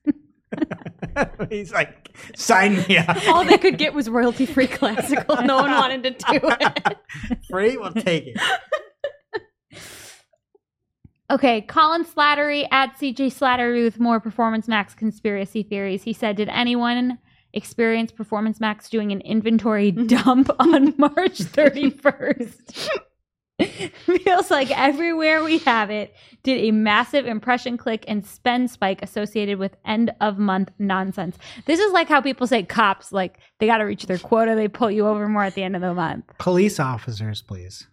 <laughs> He's like, sign me up. All they could get was royalty free classical. No one wanted to do it. Free, we'll take it. Okay, Colin Slattery at CJ Slattery with more Performance Max conspiracy theories. He said, Did anyone experience Performance Max doing an inventory <laughs> dump on <laughs> March 31st? <laughs> Feels like everywhere we have it did a massive impression click and spend spike associated with end of month nonsense. This is like how people say cops, like they got to reach their quota, they pull you over more at the end of the month. Police officers, please.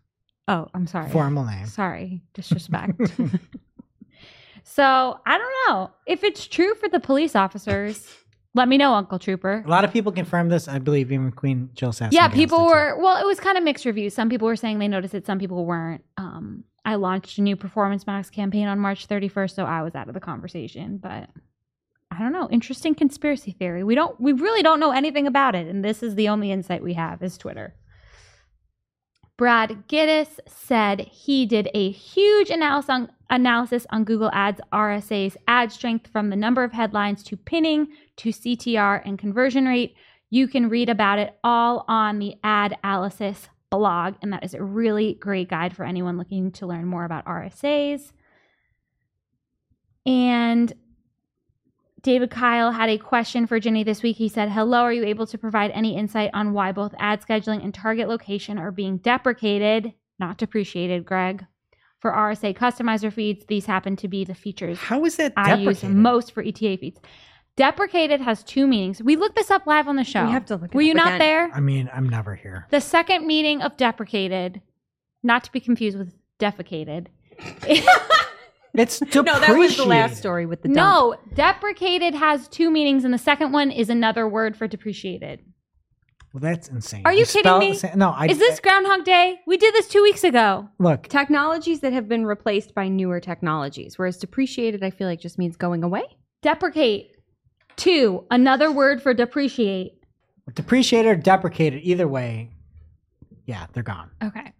Oh, I'm sorry. Formal name. Sorry, disrespect. <laughs> so I don't know if it's true for the police officers. Let me know, Uncle Trooper. A lot of people confirmed this. I believe even Queen Jill Sass. Yeah, people were. Well, it was kind of mixed reviews. Some people were saying they noticed it. Some people weren't. Um, I launched a new Performance Max campaign on March 31st, so I was out of the conversation. But I don't know. Interesting conspiracy theory. We don't. We really don't know anything about it, and this is the only insight we have is Twitter. Brad Geddes said he did a huge analysis on, Google Ads RSA's ad strength from the number of headlines to pinning to CTR and conversion rate. You can read about it all on the Adalysis blog, and that is a really great guide for anyone looking to learn more about RSAs. And David Kyle had a question for Ginny this week. He said, Hello, are you able to provide any insight on why both ad scheduling and target location are being deprecated, not depreciated, Greg? For RSA customizer feeds, these happen to be the features How is that I use deprecated? most for ETA feeds. Deprecated has two meanings. We looked this up live on the show. We have to look it Were up you not again. there? I mean, I'm never here. The second meaning of deprecated, not to be confused with defecated. <laughs> It's No, that was the last story with the dump. no, deprecated has two meanings, and the second one is another word for depreciated. Well, that's insane. Are you kidding spell it me? the same- No, I. is this Groundhog Day? We did this two weeks ago. look? Technologies that have been replaced by newer technologies, whereas depreciated, I feel like just means going away. Deprecate. Two, another word for depreciate. Depreciated or deprecated, either way, yeah, they're gone. Okay.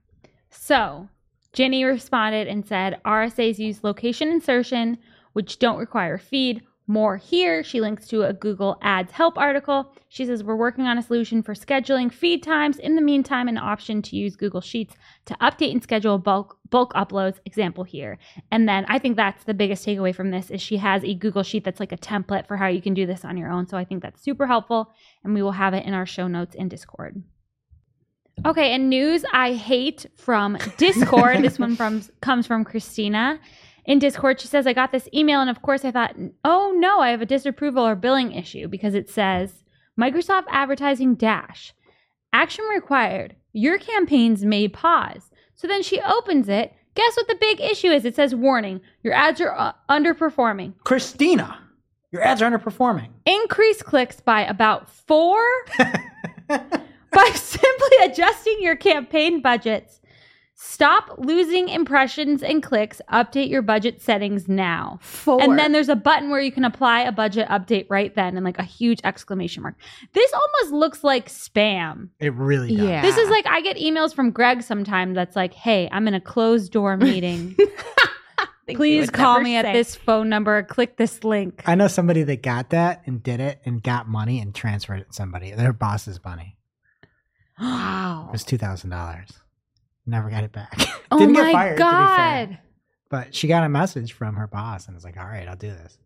So Ginny responded and said RSAs use location insertion, which don't require feed. More here. She links to a Google Ads help article. She says we're working on a solution for scheduling feed times. In the meantime, an option to use Google Sheets to update and schedule bulk bulk uploads. Example here. And then I think that's the biggest takeaway from this is she has a Google Sheet that's like a template for how you can do this on your own. So I think that's super helpful, and we will have it in our show notes in Discord. Okay, and news I hate from Discord. this one from <laughs> comes from Christina. In Discord, she says, I got this email, and of course I thought, oh no, I have a disapproval or billing issue because it says Microsoft Advertising Dash. Action required. Your campaigns may pause. So then she opens it. Guess what the big issue is? It says, warning, your ads are uh, underperforming. Christina, your ads are underperforming. Increase clicks by about four <laughs> <laughs> by simply adjusting your campaign budgets. Stop losing impressions and clicks. Update your budget settings now. Four. And then there's a button where you can apply a budget update right then and like a huge exclamation mark. This almost looks like spam. It really does. Yeah. This is like I get emails from Greg sometimes that's like, "Hey, I'm in a closed door <laughs> meeting. Please call never me at this phone number. Click this link." I know somebody that got that and did it and got money and transferred it to somebody. Their boss's money. It was two thousand dollars. Never got it back. <laughs> oh Didn't my get fired. To be fair. god. But she got a message from her boss and was like, "All right, I'll do this."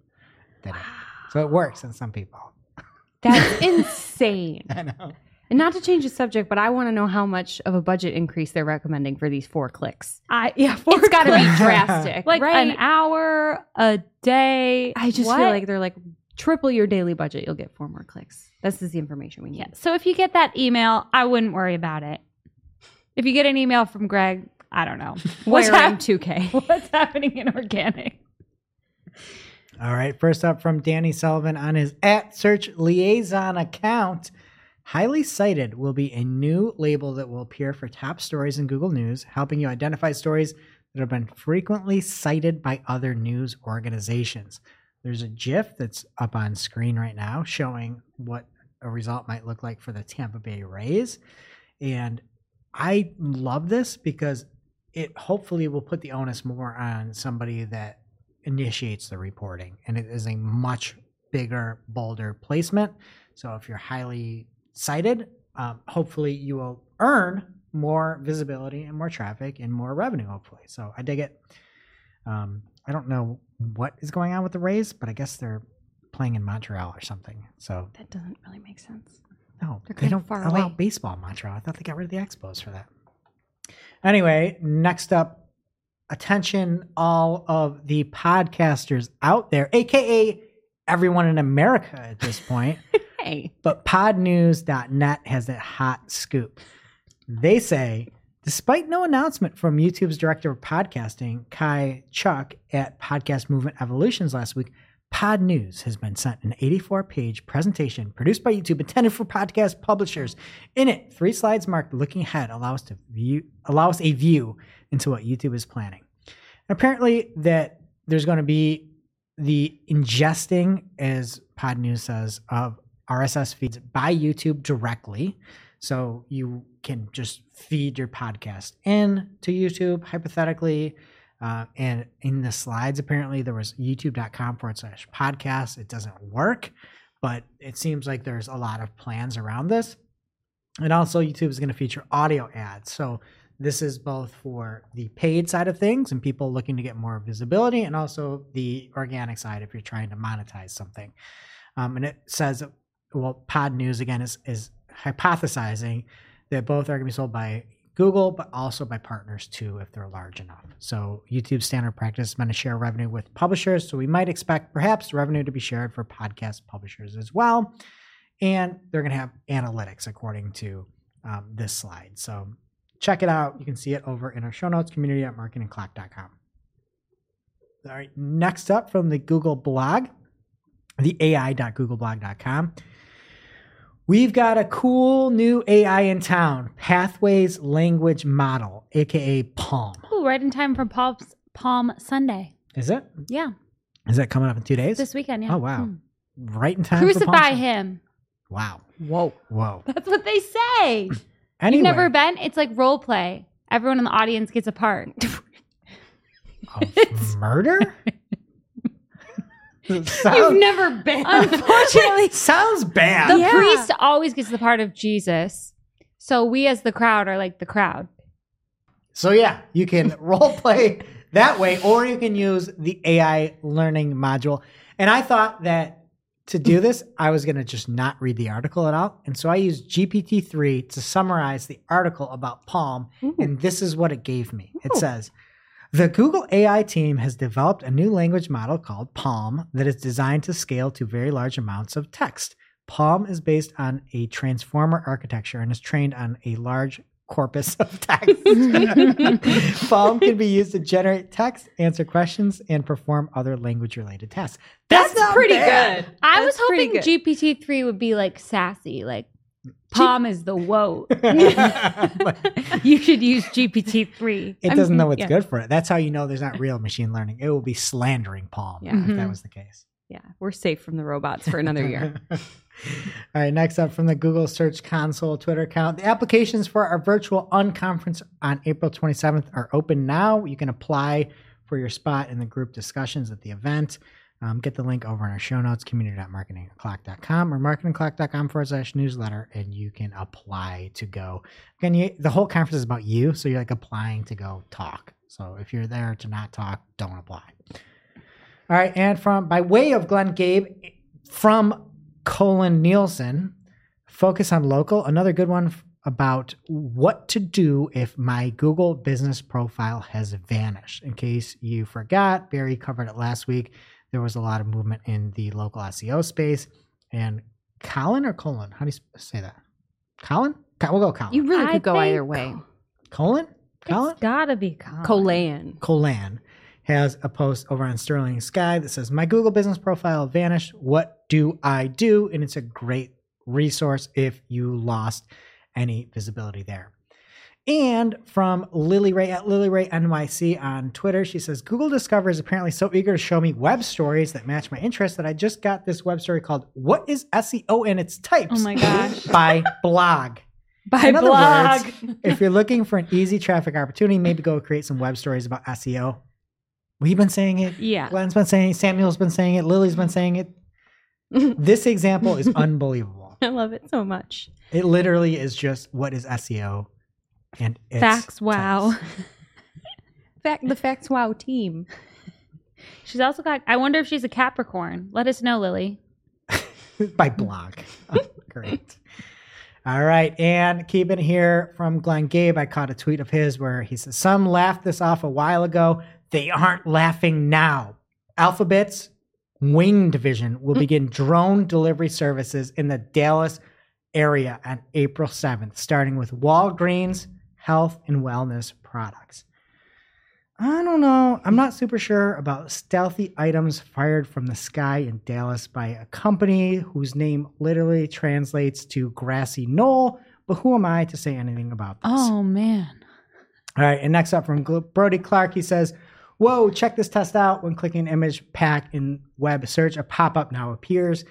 Did it. So it works in some people. <laughs> That's <laughs> insane. I know. And not to change the subject, but I want to know how much of a budget increase they're recommending for these four clicks. I yeah, four It's got to be drastic, like right? an hour a day. I just What? feel like they're like triple your daily budget. You'll get four more clicks. This is the information we need. Yeah. So if you get that email, I wouldn't worry about it. If you get an email from Greg, I don't know. <laughs> What's, Wiring hap- 2K. <laughs> what's happening in organic? All right. First up from Danny Sullivan on his at search liaison account. Highly cited will be a new label that will appear for top stories in Google News, helping you identify stories that have been frequently cited by other news organizations. There's a GIF that's up on screen right now showing what a result might look like for the Tampa Bay Rays. And I love this because it hopefully will put the onus more on somebody that initiates the reporting and it is a much bigger bolder placement. So if you're highly cited um, hopefully you will earn more visibility and more traffic and more revenue hopefully. So i dig it. Um, i don't know what is going on with the rays but i guess they're playing in montreal or something so That doesn't really make sense. no, They're they don't far allow away. baseball in Montreal. I thought they got rid of the Expos for that. Anyway, next up, attention all of the podcasters out there, aka everyone in America at this <laughs> point. Hey. but podnews.net has a hot scoop. They say, despite no announcement from YouTube's director of podcasting, Kai Chuk, at Podcast Movement Evolutions last week, Pod News has been sent an 84 page presentation produced by YouTube intended for podcast publishers. In it, three slides marked looking ahead allow us to view allow us a view into what YouTube is planning. Apparently that there's going to be the ingesting, as Pod News says, of RSS feeds by YouTube directly. So you can just feed your podcast in to YouTube, hypothetically. Uh, and in the slides, apparently there was youtube.com forward slash podcast. It doesn't work, but it seems like there's a lot of plans around this. And also, YouTube is going to feature audio ads. So this is both for the paid side of things and people looking to get more visibility, and also the organic side if you're trying to monetize something. Um, and it says, well, Pod News again is is hypothesizing that both are going to be sold by Google, but also by partners too if they're large enough. So YouTube's standard practice is meant to share revenue with publishers. So we might expect perhaps revenue to be shared for podcast publishers as well. And they're going to have analytics according to um, this slide. So check it out. You can see it over in our show notes, community at marketingoclock.com. All right, next up from the Google blog, the ai.googleblog.com. We've got a cool new AI in town, Pathways Language Model, aka Palm. Oh, right in time for Palm's, Palm Sunday. Is it? Yeah, Is that coming up in two days? this weekend. Yeah. Oh, wow. Hmm. right in time. for Crucify him. Wow. Whoa. Whoa. <laughs> That's what they say. <clears throat> Anyway, You've never been? It's like role play. Everyone in the audience gets a part. <laughs> of <laughs> murder? You've never been. Unfortunately, <laughs> sounds bad. the Yeah. priest always gets the part of Jesus. So we as the crowd are like the crowd. So yeah, you can <laughs> role play that way, or you can use the AI learning module. And I thought that to do this, I was going to just not read the article at all. And so I used GPT-3 to summarize the article about Palm, and this is what it gave me. It says, the Google AI team has developed a new language model called Palm that is designed to scale to very large amounts of text. Palm is based on a transformer architecture and is trained on a large corpus of <laughs> text. <laughs> Palm can be used to generate text, answer questions, and perform other language related tasks. That's, not pretty bad. good. I was That's pretty hoping. GPT three would be like sassy, like Palm is the woe. it <laughs> <laughs> you should use GPT three. It doesn't know what's yeah. good for it. That's how you know there's not real machine learning. It will be slandering Palm Yeah. if that Mhm. was the case. Yeah, we're safe from the robots for another year. <laughs> All right, next up from the Google Search Console Twitter account, the applications for our virtual unconference on April 27th are open now. You can apply for your spot in the group discussions at the event. Um, get the link over in our show notes, community.marketingoclock.com or marketingoclock.com forward slash newsletter, and you can apply to go. Again, you, the whole conference is about you, so you're like applying to go talk. So if you're there to not talk, don't apply. All right, and from by way of Glenn Gabe from Colin Nielsen, focus on local. Another good one about what to do if my Google business profile has vanished. In case you forgot, Barry covered it last week. There was a lot of movement in the local SEO space, and Colin or colon? How do you say that? Colin? We'll go Colin. You really I could go either way. colon? Colin? It's gotta be Colin. Colan. Colan has a post over on Sterling Sky that says, My Google business profile vanished. What do I do? And it's a great resource if you lost any visibility there. And from Lily Ray at Lily Ray NYC on Twitter, she says, Google Discover is apparently so eager to show me web stories that match my interests that I just got this web story called What is SEO and its Types? Oh my gosh. <laughs> by blog. By In other blog. words, if you're looking for an easy traffic opportunity, maybe go create some web stories about SEO. We've been saying it. yeah. Glenn's been saying it. Samuel's been saying it. Lily's been saying it. <laughs> This example is unbelievable. I love it so much. It literally is just what is SEO and its Facts. Wow. <laughs> Fact, the Facts Wow team. She's also got. I wonder if she's a Capricorn. Let us know, Lily. <laughs> by blog. Oh, great. All right. And keep it here from Glenn Gabe. I caught a tweet of his where he says, Some laughed this off a while ago. They aren't laughing now. Alphabet's wing division will mm. begin drone delivery services in the Dallas area on April 7th, starting with Walgreens health and wellness products. I don't know. I'm not super sure about stealthy items fired from the sky in Dallas by a company whose name literally translates to grassy knoll, but who am I to say anything about this? Oh man. All right, and next up from Brody Clark, he says, Whoa, check this test out. When clicking image pack in web search, a pop up now appears.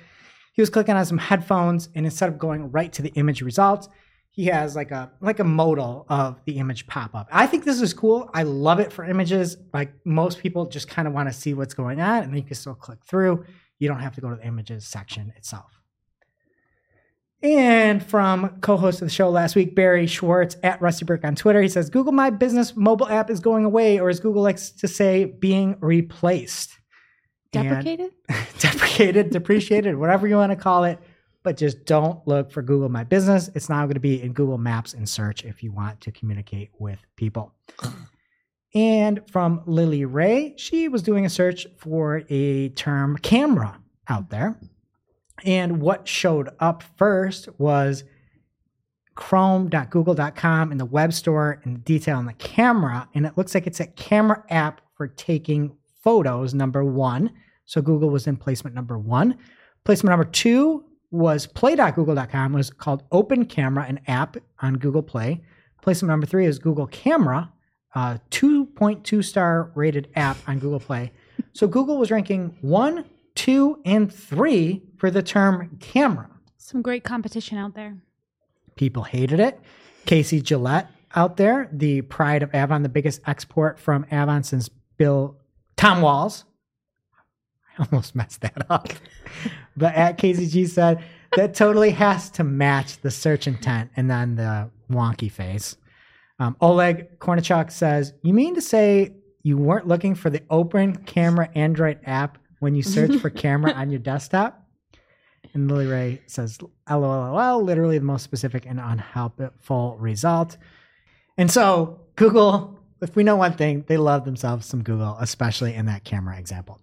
He was clicking on some headphones, and instead of going right to the image results, he has like a like a modal of the image pop up. I think this is cool. I love it for images. Like most people just kind of want to see what's going on, and then you can still click through. You don't have to go to the images section itself. And from co-host of the show last week, Barry Schwartz at Rusty Brick on Twitter, he says, Google My Business mobile app is going away, or as Google likes to say, being replaced. Deprecated? <laughs> deprecated, depreciated, whatever you want to call it. But just don't look for Google My Business. It's now going to be in Google Maps and search if you want to communicate with people. And from Lily Ray, she was doing a search for a term camera out there. And what showed up first was chrome.google.com in the web store and detail on the camera. And it looks like it's a camera app for taking photos, number one. So Google was in placement number one. Placement number two was play.google.com was called Open Camera, an app on Google Play. Placement number three is Google Camera, a 2.2 star rated app on Google Play. So Google was ranking one, two, and three for the term camera. Some great competition out there. People hated it. Casey Gillette out there, the pride of Avon, the biggest export from Avon since Bill Tom Wahl's. <laughs> Almost messed that up. but at KCG said that totally has to match the search intent and then the wonky face. Um, Oleg Korneitchouk says, You mean to say you weren't looking for the open camera Android app when you search for <laughs> camera on your desktop? And Lily Ray says, LOL, literally the most specific and unhelpful result. And so, Google, if we know one thing, they love themselves some Google, especially in that camera example.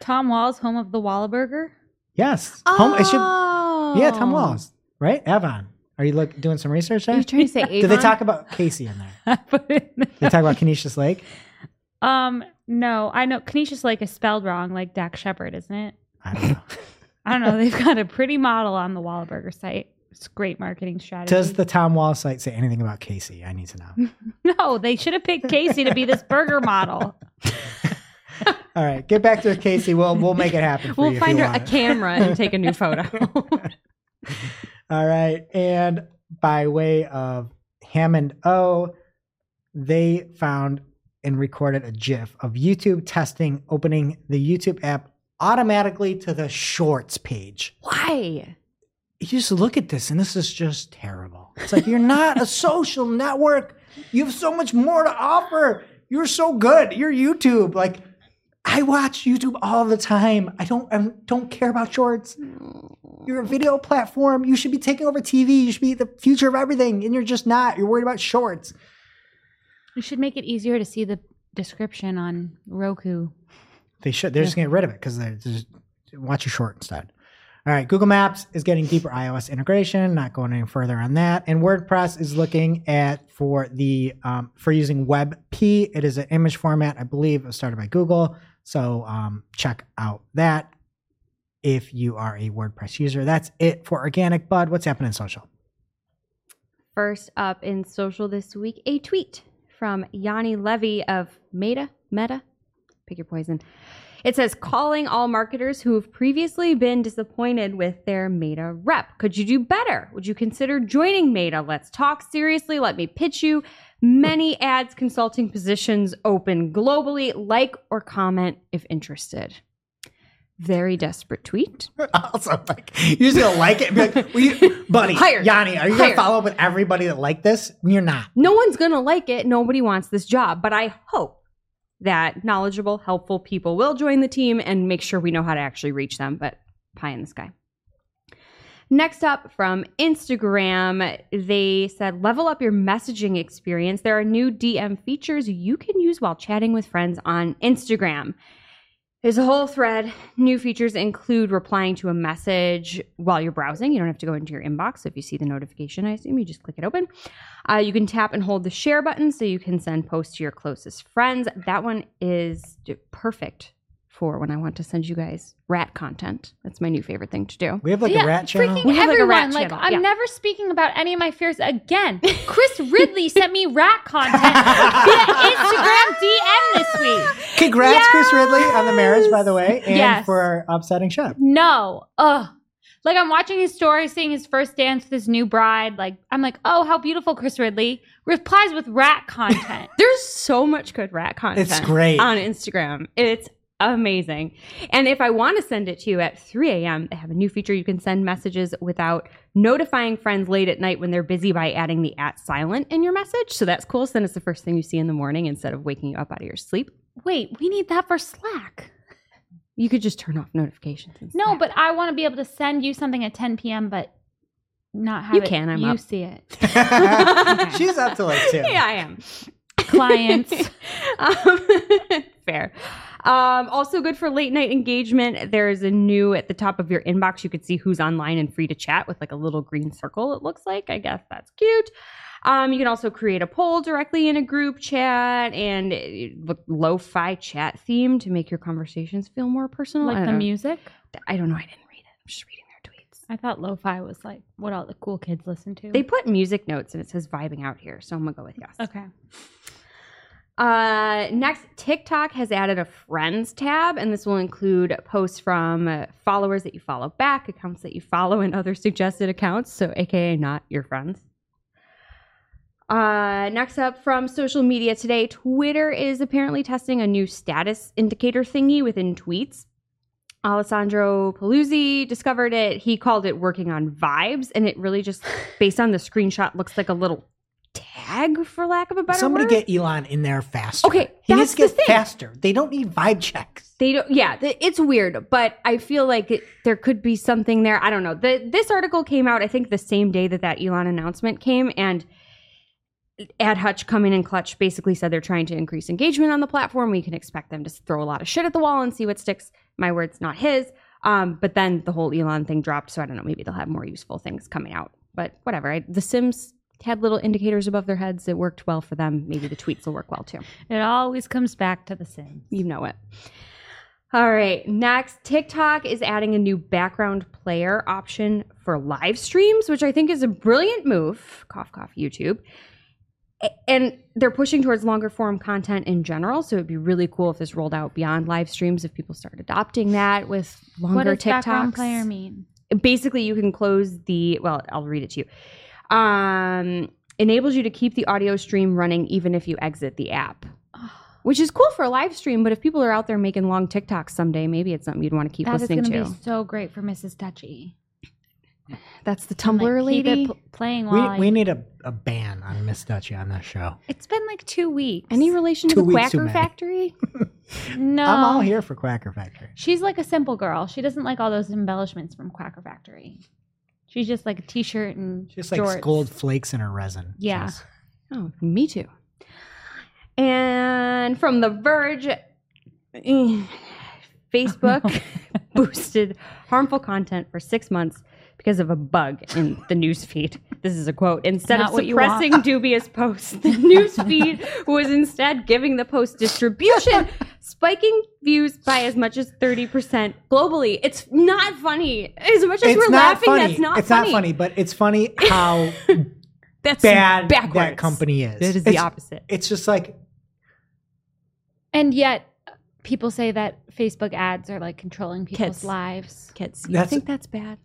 Tom Wahl's, home of the Wahlburger. Yes. Home, it should, Oh. yeah, Tom Wahl's, right? Avon. Are you look, doing some research Are you trying to say <laughs> Did they talk about Casey in there? <laughs> I put it in Did they talk about Conesus Lake? Um, no, I know Conesus Lake is spelled wrong, like Dax Shepard, isn't it? I don't know. <laughs> I don't know. They've got a pretty model on the Wahlburger site. It's great marketing strategy. Does the Tom Wahl site say anything about Casey? I need to know. no, they should have picked Casey to be this burger model. All right, get back to Casey. We'll we'll make it happen for We'll find a camera and take a new photo. <laughs> All right. And by way of Hammond O, they found and recorded a GIF of YouTube testing opening the YouTube app automatically to the shorts page. Why? You just look at this and this is just terrible. It's like you're not a social network. You have so much more to offer. You're so good. You're YouTube. Like I watch YouTube all the time. I don't I don't care about shorts. You're a video platform. You should be taking over TV. You should be the future of everything, and you're just not. You're worried about shorts. You should make it easier to see the description on Roku. They should. They're just getting rid of it because they just watch a short instead. All right, Google Maps is getting deeper iOS integration. Not going any further on that. And WordPress is looking at for the um, for using WebP. It is an image format, I believe, it was started by Google. So um, check out that if you are a WordPress user. That's it for organic. Bud, what's happening in social? First up in social this week, a tweet from Yanni Levy of Meta, Meta, pick your poison. It says, calling all marketers who have previously been disappointed with their Meta rep. Could you do better? Would you consider joining Meta? Let's talk seriously. Let me pitch you. Many ads consulting positions open globally. Like or comment if interested. Very desperate tweet. <laughs> also, like, you just gonna like it, and be like, "Will you- <laughs> buddy, Hired. Yanni, are you gonna Hired. follow up with everybody that liked this? You're not. no one's going to like it. Nobody wants this job. But I hope that knowledgeable, helpful people will join the team and make sure we know how to actually reach them. But pie in the sky. Next up from Instagram, they said level up your messaging experience. There are new DM features you can use while chatting with friends on Instagram. There's a whole thread. New features include replying to a message while you're browsing. You don't have to go into your inbox. If you see the notification, I assume you just click it open. Uh, you can tap and hold the share button so you can send posts to your closest friends. That one is perfect for when I want to send you guys rat content. That's my new favorite thing to do. We have like yeah, a rat channel. freaking We have, like, a everyone. rat Like, channel, I'm yeah. never speaking about any of my fears again. <laughs> Chris Ridley sent me rat content <laughs> via Instagram DM this week. Congrats, Chris Ridley, on the marriage, by the way, and Yes. for upsetting Shep. No. Ugh. Like I'm watching his story, seeing his first dance with his new bride. Like I'm like, oh, how beautiful, Chris Ridley replies with rat content. <laughs> There's so much good rat content. It's great. on Instagram. It's amazing. And if I want to send it to you at 3 a.m., they have a new feature. You can send messages without notifying friends late at night when they're busy by adding the at silent in your message. So that's cool. So then it's the first thing you see in the morning instead of waking you up out of your sleep. Wait, we need that for Slack. You could just turn off notifications. and No, but I want to be able to send you something at 10 p.m. but not have You it- can, I'm you up. see it. <laughs> She's up to like <laughs> two. yeah, I am. Clients. <laughs> um, fair. Um, also good for late night engagement. There's a new at the top of your inbox. You could see who's online and free to chat with like a little green circle. It looks like. I guess that's cute. Um, you can also create a poll directly in a group chat and uh, lo-fi chat theme to make your conversations feel more personal. Like the know. music. I don't know. I didn't read it. I'm just reading their tweets. I thought lo-fi was like what all the cool kids listen to. They put music notes and it says vibing out here, so I'm gonna go with yes. okay. Uh, next, TikTok has added a friends tab, and this will include posts from uh, followers that you follow back, accounts that you follow, and other suggested accounts. So, AKA not your friends. Uh, next up from social media today, Twitter is apparently testing a new status indicator thingy within tweets. Alessandro Paluzzi discovered it. He called it working on vibes, and it really just, <laughs> based on the screenshot, looks like a little tag, for lack of a better Somebody word. get Elon in there faster. Okay, he needs to the get thing. faster. They don't need vibe checks. They don't. Yeah, it's weird, but I feel like it, there could be something there. I don't know. The, this article came out, I think, the same day that that Elon announcement came, and Ad Hutch coming in clutch basically said they're trying to increase engagement on the platform. We can expect them to throw a lot of shit at the wall and see what sticks. My words, not his. Um, but then the whole Elon thing dropped, so I don't know. Maybe they'll have more useful things coming out. But whatever. I, the Sims had little indicators above their heads. It worked well for them. Maybe the tweets will work well too. It always comes back to the Sims. You know it. All right. Next, TikTok is adding a new background player option for live streams, which I think is a brilliant move. Cough, cough, YouTube. And they're pushing towards longer form content in general. So it'd be really cool if this rolled out beyond live streams, if people start adopting that with longer What does TikToks. background player mean? Basically, you can close the, well, I'll read it to you. Um, enables you to keep the audio stream running even if you exit the app which is cool for a live stream. But if people are out there making long TikToks someday, maybe it's something you'd want to keep That is listening going to. to be so great for Mrs. Touchy. That's the And, Tumblr like, keep it lady. pl- playing We, while I- we need a, a ban on Miss Dutchy on this show. It's been like two weeks. Any relation to Two the weeks too Quacker many. Factory? <laughs> No. I'm all here for Quacker Factory. She's like a simple girl. She doesn't like all those embellishments from Quacker Factory. She's just like a t-shirt and Just like gold flakes in her resin. Yeah. Oh, me too. And from The Verge, eh, <laughs> Facebook <laughs> boosted harmful content for six months because of a bug in the newsfeed. This is a quote. Instead Not of what suppressing <laughs> dubious posts, the newsfeed was instead giving the post distribution, spiking views by as much as 30% globally. It's not funny. As much as it's we're laughing, funny. that's not it's funny. It's not funny, but it's funny how <laughs> That's bad backwards. that company is. It is the It's- opposite. It's just like And yet, people say that Facebook ads are like controlling people's Kids. lives. Kids, you That's- think that's bad?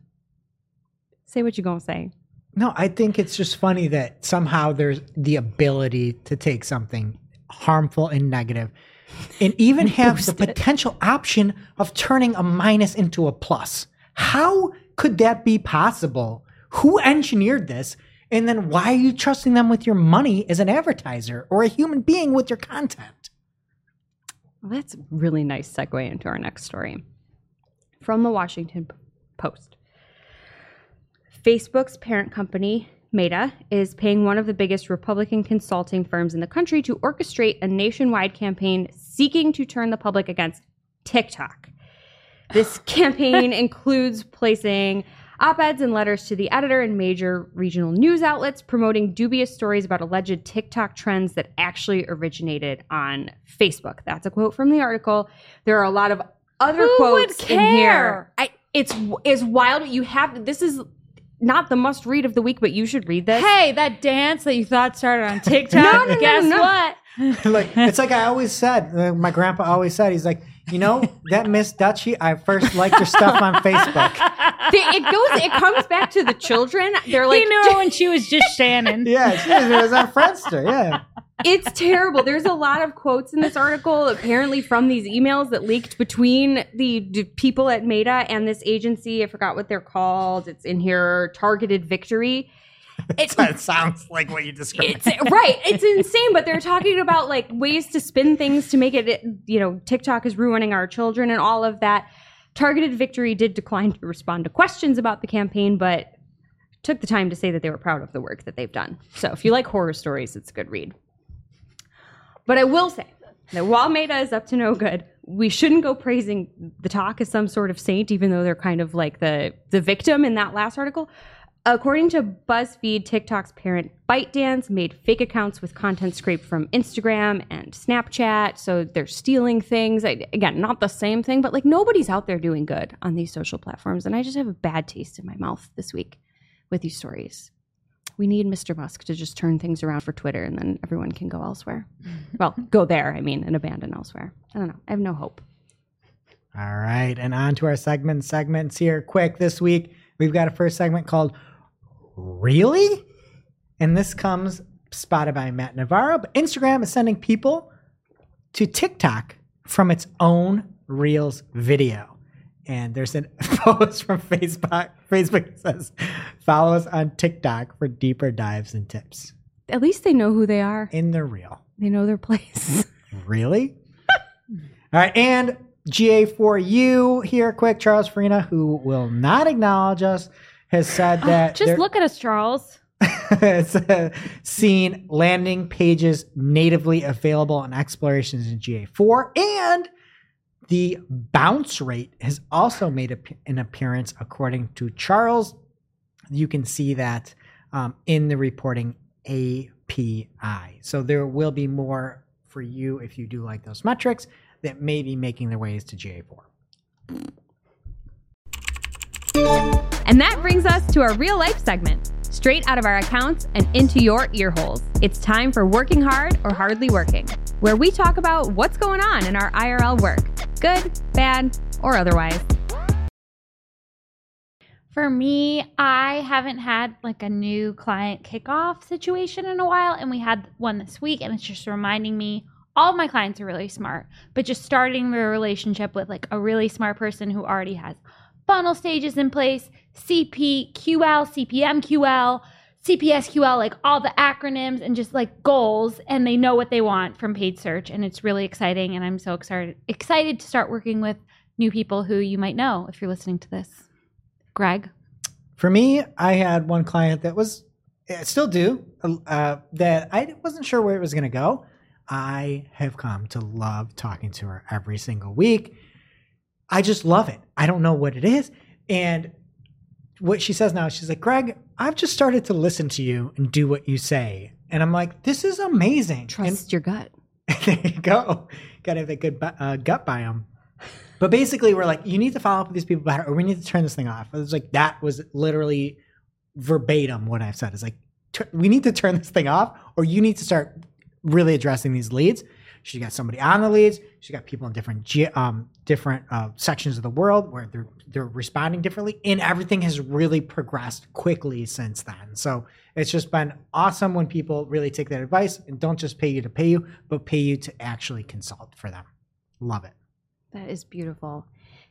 Say what you're gonna say. no. I think it's just funny that somehow there's the ability to take something harmful and negative, and <laughs> even have the potential option of turning a minus into a plus. How could that be possible? Who engineered this? And then why are you trusting them with your money as an advertiser or a human being with your content? Well, that's a really nice segue into our next story. From the Washington Post. Facebook's parent company, Meta, is paying one of the biggest Republican consulting firms in the country to orchestrate a nationwide campaign seeking to turn the public against TikTok. This <laughs> campaign includes placing op eds and letters to the editor in major regional news outlets promoting dubious stories about alleged TikTok trends that actually originated on Facebook. That's a quote from the article. There are a lot of other Who would quotes in here. care? I, it's it's wild. You have this is not the must read of the week, but you should read this. Hey, that dance that you thought started on TikTok. <laughs> No, no, no, guess no. what? <laughs> like it's like I always said. uh, my grandpa always said, he's like, you know, that Miss Dutchy. I first liked her stuff on Facebook. It goes. It comes back to the children. They're like, he knew her when she was just Shannon. <laughs> Yeah, she was, it was on Friendster. Yeah, it's terrible. There's a lot of quotes in this article, apparently from these emails that leaked between the d- people at Meta and this agency. I forgot what they're called. It's in here. Targeted Victory. It, <laughs> that sounds like what you described. it's right. It's insane. But they're talking about like ways to spin things to make it. You know, TikTok is ruining our children and all of that. Targeted Victory did decline to respond to questions about the campaign, but took the time to say that they were proud of the work that they've done. So if you like horror stories, it's a good read. But I will say that while Meta is up to no good, we shouldn't go praising the talk as some sort of saint, even though they're kind of like the the victim in that last article. According to BuzzFeed, TikTok's parent ByteDance made fake accounts with content scraped from Instagram and Snapchat. So they're stealing things. I, again, not the same thing, but like nobody's out there doing good on these social platforms. And I just have a bad taste in my mouth this week with these stories. We need Mr. Musk to just turn things around for Twitter and then everyone can go elsewhere. <laughs> well, go there, I mean, and abandon elsewhere. I don't know. I have no hope. All right, and on to our segment segments here. Quick this week, we've got a first segment called "Really," and this comes spotted by Matt Navarro. But Instagram is sending people to TikTok from its own Reels video. And there's a <laughs> post from Facebook. Facebook says, "Follow us on TikTok for deeper dives and tips At least they know who they are. in the reel." They know their place. <laughs> Really? All right, and GA4U here, quick. Charles Farina, who will not acknowledge us, has said <gasps> that Just look at us, Charles. <laughs> it's uh, seen landing pages natively available on explorations in GA4, and the bounce rate has also made a, an appearance, according to Charles. You can see that um, in the reporting API. So there will be more for you if you do like those metrics that may be making their ways to GA4. And that brings us to our real life segment, straight out of our accounts and into your ear holes. It's time for Working Hard or Hardly Working, where we talk about what's going on in our IRL work, good, bad, or otherwise. For me, I haven't had like a new client kickoff situation in a while, and we had one this week, and it's just reminding me all my clients are really smart, but just starting the relationship with like a really smart person who already has funnel stages in place, CP, QL, CPM, QL, CPS, QL, like all the acronyms and just like goals, and they know what they want from paid search, and it's really exciting, and I'm so excited excited to start working with new people who you might know if you're listening to this. Greg. For me, I had one client that was, I still do, uh, that I wasn't sure where it was going to go. I have come to love talking to her every single week. I just love it. I don't know what it is. And what she says now, she's like, Greg, I've just started to listen to you and do what you say. And I'm like, this is amazing. Trust your gut. <laughs> There you go. Got to have that good uh, gut biome. But basically, we're like, you need to follow up with these people better, or we need to turn this thing off. It was like, that was literally verbatim what I've said. Is like, we need to turn this thing off, or you need to start really addressing these leads. She got somebody on the leads. She's got people in different um, different uh, sections of the world where they're they're responding differently, and everything has really progressed quickly since then. So it's just been awesome when people really take that advice and don't just pay you to pay you, but pay you to actually consult for them. Love it. That is beautiful.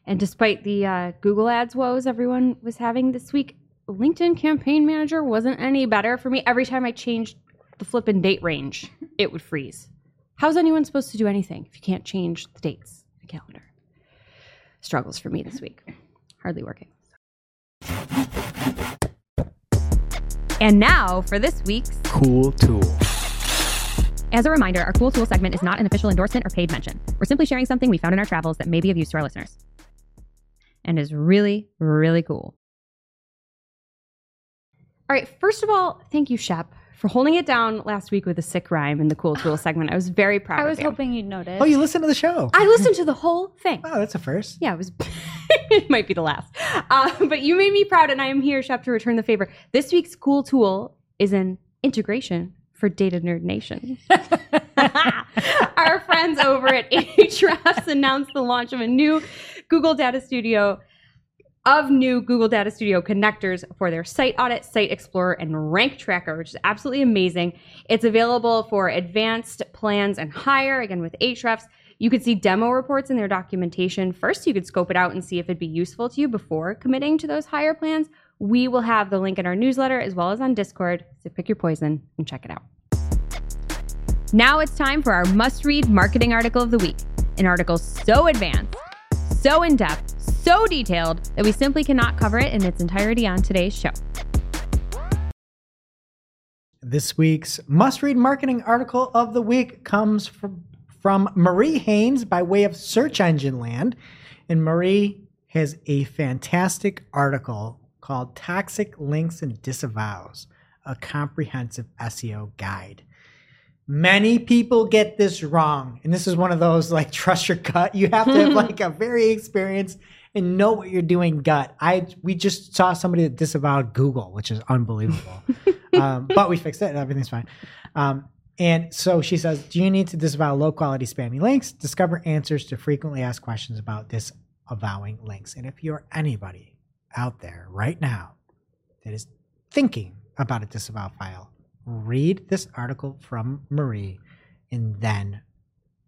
And despite the uh, Google Ads woes everyone was having this week, LinkedIn Campaign Manager wasn't any better for me. Every time I changed the flippin' date range, it would freeze. How's anyone supposed to do anything if you can't change the dates in the calendar? Struggles for me this week. Hardly working. And now for this week's Cool tool. As a reminder, our Cool Tool segment is not an official endorsement or paid mention. We're simply sharing something we found in our travels that may be of use to our listeners and is really, really cool. All right, first of all, thank you, Shep, for holding it down last week with a sick rhyme in the Cool Tool <sighs> segment. I was very proud I of was you. hoping you'd notice. Oh, you listen to the show? I listened to the whole thing. Wow, <laughs> that's a first. Yeah, it was. <laughs> it might be the last. Uh, but you made me proud, and I am here, Shep, to return the favor. This week's cool tool is an integration for Data Nerd Nation. <laughs> Our friends over at Ahrefs announced the launch of a new Google Data Studio of new Google Data Studio connectors for their Site Audit, Site Explorer, and Rank Tracker, which is absolutely amazing. It's available for advanced plans and higher, again with Ahrefs. You could see demo reports in their documentation. First, you could scope it out and see if it'd be useful to you before committing to those higher plans. We will have the link in our newsletter as well as on Discord, so pick your poison and check it out. Now it's time for our must read marketing article of the week. An article so advanced, so in depth, so detailed that we simply cannot cover it in its entirety on today's show. This week's must read marketing article of the week comes from, from Marie Haynes by way of Search Engine Land. And Marie has a fantastic article called Toxic Links and Disavows, a comprehensive SEO guide. Many people get this wrong. And this is one of those like <laughs> trust your gut. You have to have <laughs> like a very experienced and know what you're doing gut. I we just saw somebody that disavowed Google, which is unbelievable. <laughs> um, but we fixed it. Everything's fine. Um, and so she says, Do you need to disavow low quality spammy links? Discover answers to frequently asked questions about disavowing links. And if you're anybody out there right now that is thinking about a disavow file, read this article from Marie and then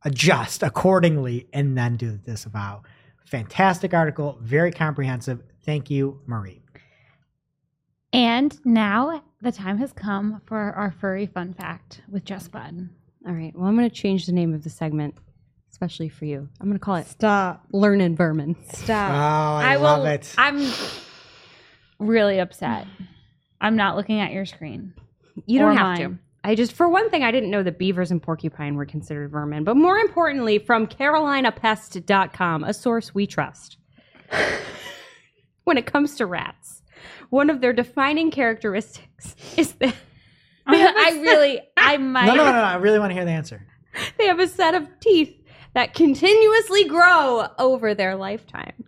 adjust accordingly and then do the disavow. Fantastic article, very comprehensive. Thank you, Marie. And now the time has come for our furry fun fact with Jess Budd. All right. Well, I'm going to change the name of the segment, especially for you. I'm going to call it Stop. Learning Vermin. Oh, Stop. I, will, love it. I'm really upset. I'm not looking at your screen. You don't Or have to. Mine. I just, for one thing, I didn't know that beavers and porcupine were considered vermin. But more importantly, from CarolinaPest.com, a source we trust. when it comes to rats, one of their defining characteristics is that <laughs> I really, I <laughs> might. No, no, no, no. I really want to hear the answer. they have a set of teeth that continuously grow over their lifetime.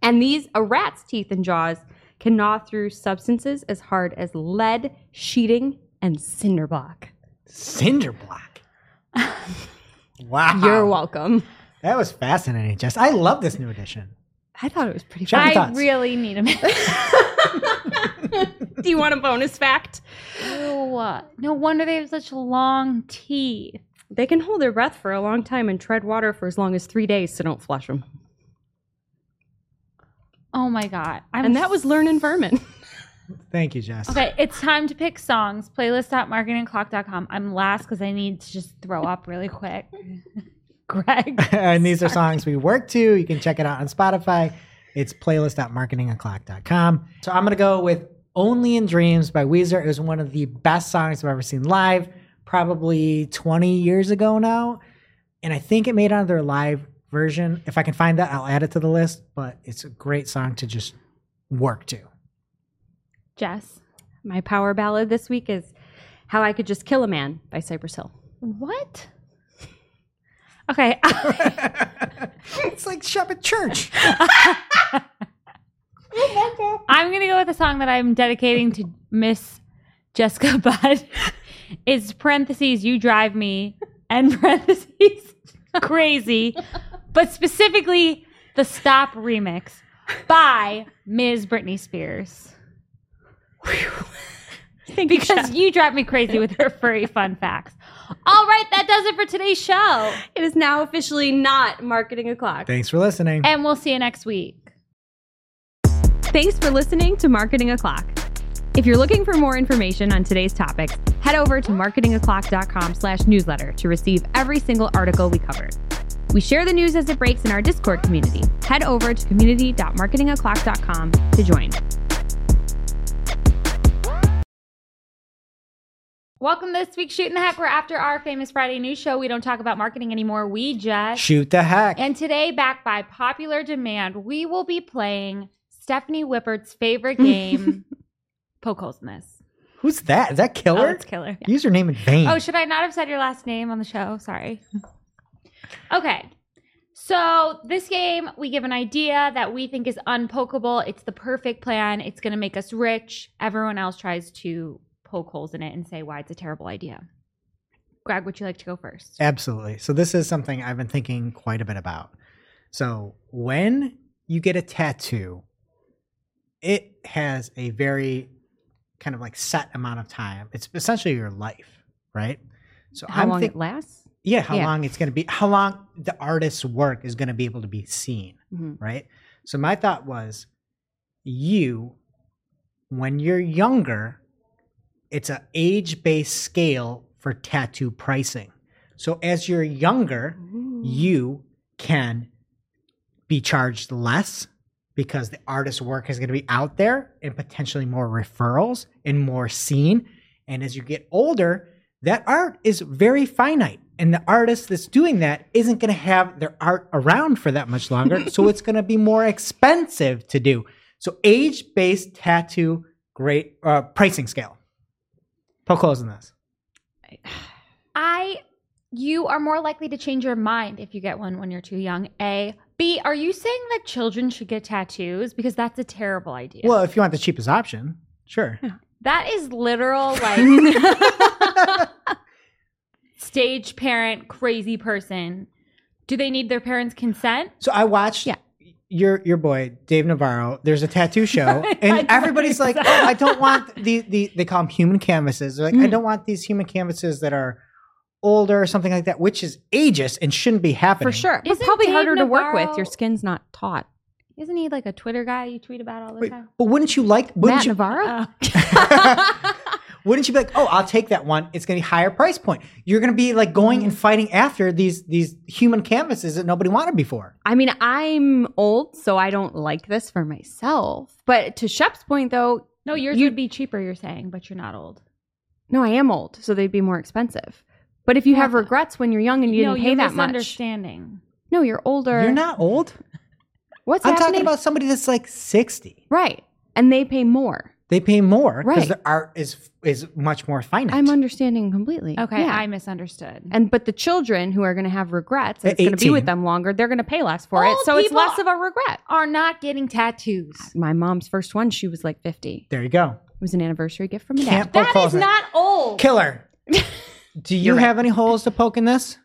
And these, a rat's teeth and jaws, can gnaw through substances as hard as lead, sheeting, and Cinderblock. Cinderblock. Wow. You're welcome. That was fascinating, Jess. I love this new edition. I thought it was pretty Shut fun. your I thoughts. really need a minute. <laughs> Do you want a bonus fact? Ew. Uh, no wonder they have such long teeth. They can hold their breath for a long time and tread water for as long as three days, so don't flush them. Oh my god. I'm And that was learning <laughs> vermin. Thank you, Jess. Okay, it's time to pick songs. Playlist.marketingoclock.com. I'm last because I need to just throw up really quick. <laughs> Greg. <laughs> and these are songs we work to. You can check it out on Spotify. It's playlist.marketingoclock.com. So I'm going to go with Only in Dreams by Weezer. It was one of the best songs I've ever seen live, probably 20 years ago now. And I think it made it on their live version. If I can find that, I'll add it to the list. But it's a great song to just work to. Jess. My power ballad this week is How I Could Just Kill a Man by Cypress Hill. What? <laughs> Okay. <laughs> it's like shop at church. <laughs> I'm going to go with a song that I'm dedicating to Miss Jessica Budd. It's parentheses, you drive me, and parentheses, crazy, but specifically the Stop remix by Ms. Britney Spears. <laughs> because you drive me crazy with her furry fun facts. All right, that does it for today's show. It is now officially not marketing o'clock. Thanks for listening. And we'll see you next week. Thanks for listening to Marketing O'Clock. If you're looking for more information on today's topics, head over to marketingoclock.com slash newsletter to receive every single article we covered. We share the news as it breaks in our Discord community. Head over to community.marketingoclock.com to join. Welcome to this week's Shooting the Heck. We're after our famous Friday news show. We don't talk about marketing anymore. We just Shoot the heck. And today, backed by popular demand, we will be playing Stephanie Whippert's favorite <laughs> game, Poke Holes in This. Who's that? Is that Oh, Killer? it's killer. Use your name in vain. Oh, should I not have said your last name on the show? Sorry. Okay. So, this game, we give an idea that we think is unpokable. It's the perfect plan. It's going to make us rich. Everyone else tries to poke holes in it and say why it's a terrible idea. Greg, would you like to go first? Absolutely. So this is something I've been thinking quite a bit about. So when you get a tattoo, it has a very kind of like set amount of time. It's essentially your life, right? So How I'm long think- it lasts? yeah, how Yeah. long it's going to be, how long the artist's work is going to be able to be seen, Mhm. right? So my thought was, you, when you're younger, it's an age-based scale for tattoo pricing. So as you're younger, you can be charged less because the artist's work is going to be out there and potentially more referrals and more seen. And as you get older, that art is very finite. And the artist that's doing that isn't going to have their art around for that much longer. <laughs> so it's going to be more expensive to do. So age based tattoo, great uh, pricing scale. Poke holes in this. I you are more likely to change your mind if you get one when you're too young. A. B. Are you saying that children should get tattoos? Because that's a terrible idea. Well, if you want the cheapest option, sure. <laughs> that is literal <laughs> like stage parent crazy person. Do they need their parents' consent? So I watched Yeah. Your your boy Dave Navarro. There's a tattoo show, <laughs> and everybody's like, "Oh, I don't want the the they call them human canvases. They're like, I Mm. don't want these human canvases that are older or something like that, which is ageist and shouldn't be happening For sure. It's probably Dave harder to work with. Your skin's not taut. Isn't he like a Twitter guy you tweet about all the Wait, time? but wouldn't you like? Wouldn't Matt you? Navarro? Oh. <laughs> <laughs> wouldn't you be like, oh, I'll take that one. It's going to be higher price point. You're going to be like going and fighting after these these human canvases that nobody wanted before. I mean, I'm old, so I don't like this for myself. But to Shep's point, though, no, yours You- would be cheaper, you're saying, but you're not old. no, I am old, so they'd be more expensive. But if you have regrets when you're young and you no, didn't pay you're that much, misunderstanding. no, you're older. You're not old. What's I'm happening? talking about somebody that's like 60. right, and they pay more. They pay more because Right. the art is is much more finite. I'm understanding completely. Okay, Yeah. I misunderstood. and but the children who are going to have regrets, and At it's going to be 18. with them longer. They're going to pay less for it, Old so it's people less of a regret. are not getting tattoos. My mom's first one, she was like 50. There you go. It was an anniversary gift from my Can't dad. poke That holes is in it. not old. killer. <laughs> Do you right. have any holes to poke in this?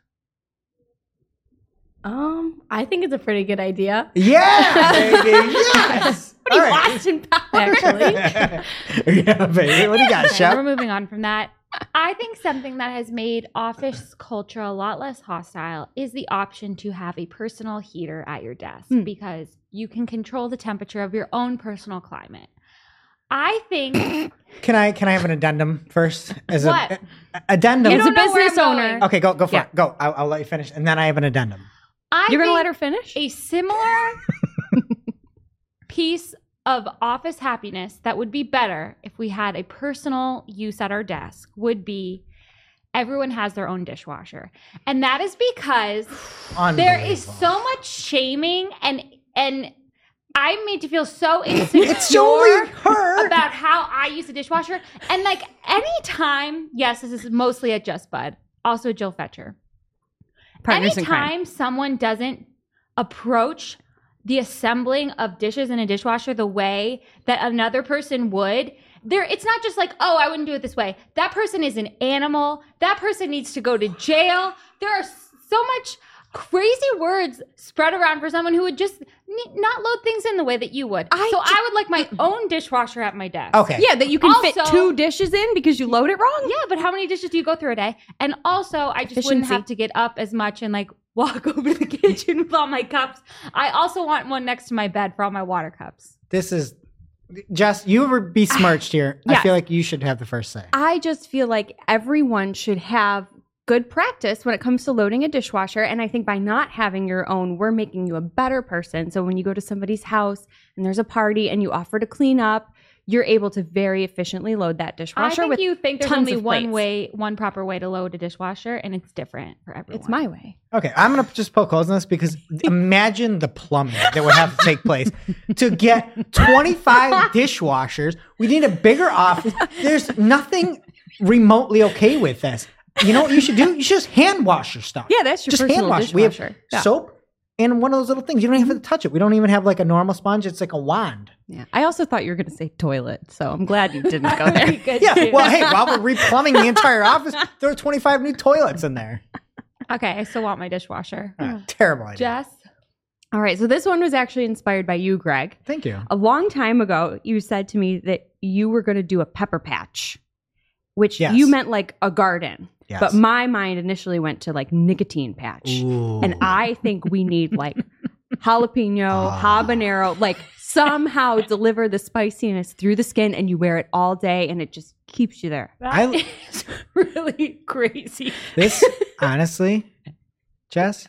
Um, I think it's a pretty good idea. Yeah, <laughs> baby. Yes. All right. Austin Powers, <laughs> actually. <laughs> yeah, baby. What do you got, Okay, Chef? We're moving on from that. I think something that has made office culture a lot less hostile is the option to have a personal heater at your desk Hmm. because you can control the temperature of your own personal climate. I think <coughs> Can I can I have an addendum first? As What? a, a- addendum. You As a don't know where business owner, okay, go go for Yeah. it. Go. I'll, I'll let you finish, and then I have an addendum. I You're going to let her finish? a similar <laughs> piece of office happiness that would be better if we had a personal use at our desk would be everyone has their own dishwasher. And that is because there is so much shaming and and I'm made to feel so <laughs> insecure It's only her. about how I use a dishwasher. And like anytime, yes, this is mostly at Jess Budd, also Jill Fetcher. Partners anytime someone doesn't approach the assembling of dishes in a dishwasher the way that another person would there it's not just like oh i wouldn't do it this way. That person is an animal. That person needs to go to jail. There are so much crazy words spread around for someone who would just ne- not load things in the way that you would. I so ju- i would like my own dishwasher at my desk. Okay. Yeah, that you can fit two dishes in because you load it wrong. yeah, but how many dishes do you go through a day? And also, I just wouldn't have to get up as much and like walk <laughs> over to the kitchen with all my cups. I also want one next to my bed for all my water cups. This is Jess. You were besmirched here. I Yes. feel like you should have the first say. I just feel like everyone should have good practice when it comes to loading a dishwasher. And I think by not having your own, we're making you a better person. So when you go to somebody's house and there's a party and you offer to clean up, you're able to very efficiently load that dishwasher. I dishwasher think with you think there's only one plates. way, one proper way to load a dishwasher, and it's different for everyone. it's my way. Okay, I'm gonna just poke holes in this because imagine the plumbing that would have to take place to get 25 dishwashers. We need a bigger office. There's nothing remotely okay with this. You know what you should do? You should just hand wash your stuff. Yeah, that's your just personal hand wash. We have. Yeah. soap and one of those little things. You don't even have to touch it. We don't even have like a normal sponge. It's like a wand. Yeah. I also thought you were going to say toilet. So I'm glad you didn't go there. <laughs> Yeah. too. Well, hey, while we're replumbing the entire office, <laughs> there are 25 new toilets in there. okay, I still want my dishwasher. Ah, terrible idea. Jess, All right. So this one was actually inspired by you, Greg. Thank you. A long time ago, you said to me that you were going to do a pepper patch, which Yes. you meant like a garden. Yes. But my mind initially went to like nicotine patch. Ooh. And I think we need like jalapeno, Ah. habanero, like somehow deliver the spiciness through the skin and you wear it all day and it just keeps you there. that I- is <laughs> really crazy. This, <laughs> honestly, Jess,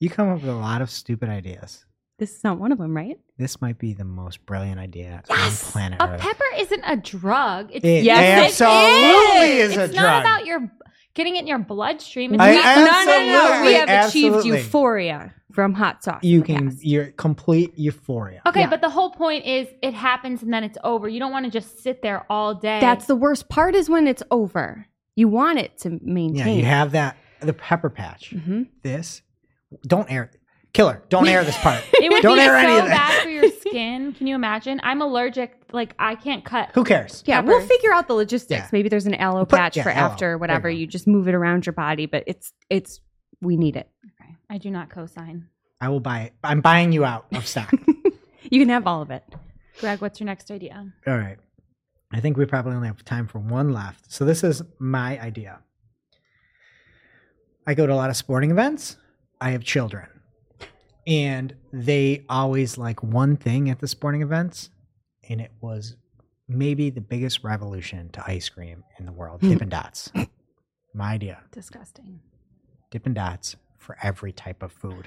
you come up with a lot of stupid ideas. This is not one of them, right? This might be the most brilliant idea Yes! on planet A Earth. pepper isn't a drug. It's It Yes, it absolutely is. is, a it's drug. not about your getting it in your bloodstream. It's I not- no, no, no. We absolutely, have achieved absolutely. euphoria from hot sauce. you can, past. you're complete euphoria. Okay, Yeah. but the whole point is it happens and then it's over. You don't want to just sit there all day. That's the worst part is when it's over. You want it to maintain. Yeah, you have that, the pepper patch. hmm This, don't air, killer, don't air this part. <laughs> it would don't be air so any of that. bad for your <laughs> skin. Can you imagine? I'm allergic. Like I can't cut. Who cares? Yeah, we'll figure out the logistics. Yeah. Maybe there's an aloe Put- patch yeah, for aloe. after whatever. you. You just move it around your body, but it's it's we need it. I do not co-sign. I will buy it. I'm buying you out of stock. <laughs> You can have all of it. Greg, what's your next idea? All right. I think we probably only have time for one left. So this is my idea. I go to a lot of sporting events. I have children. And they always like one thing at the sporting events. And it was maybe the biggest revolution to ice cream in the world Dippin' <laughs> Dots. My idea. Disgusting. Dippin' Dots for every type of food.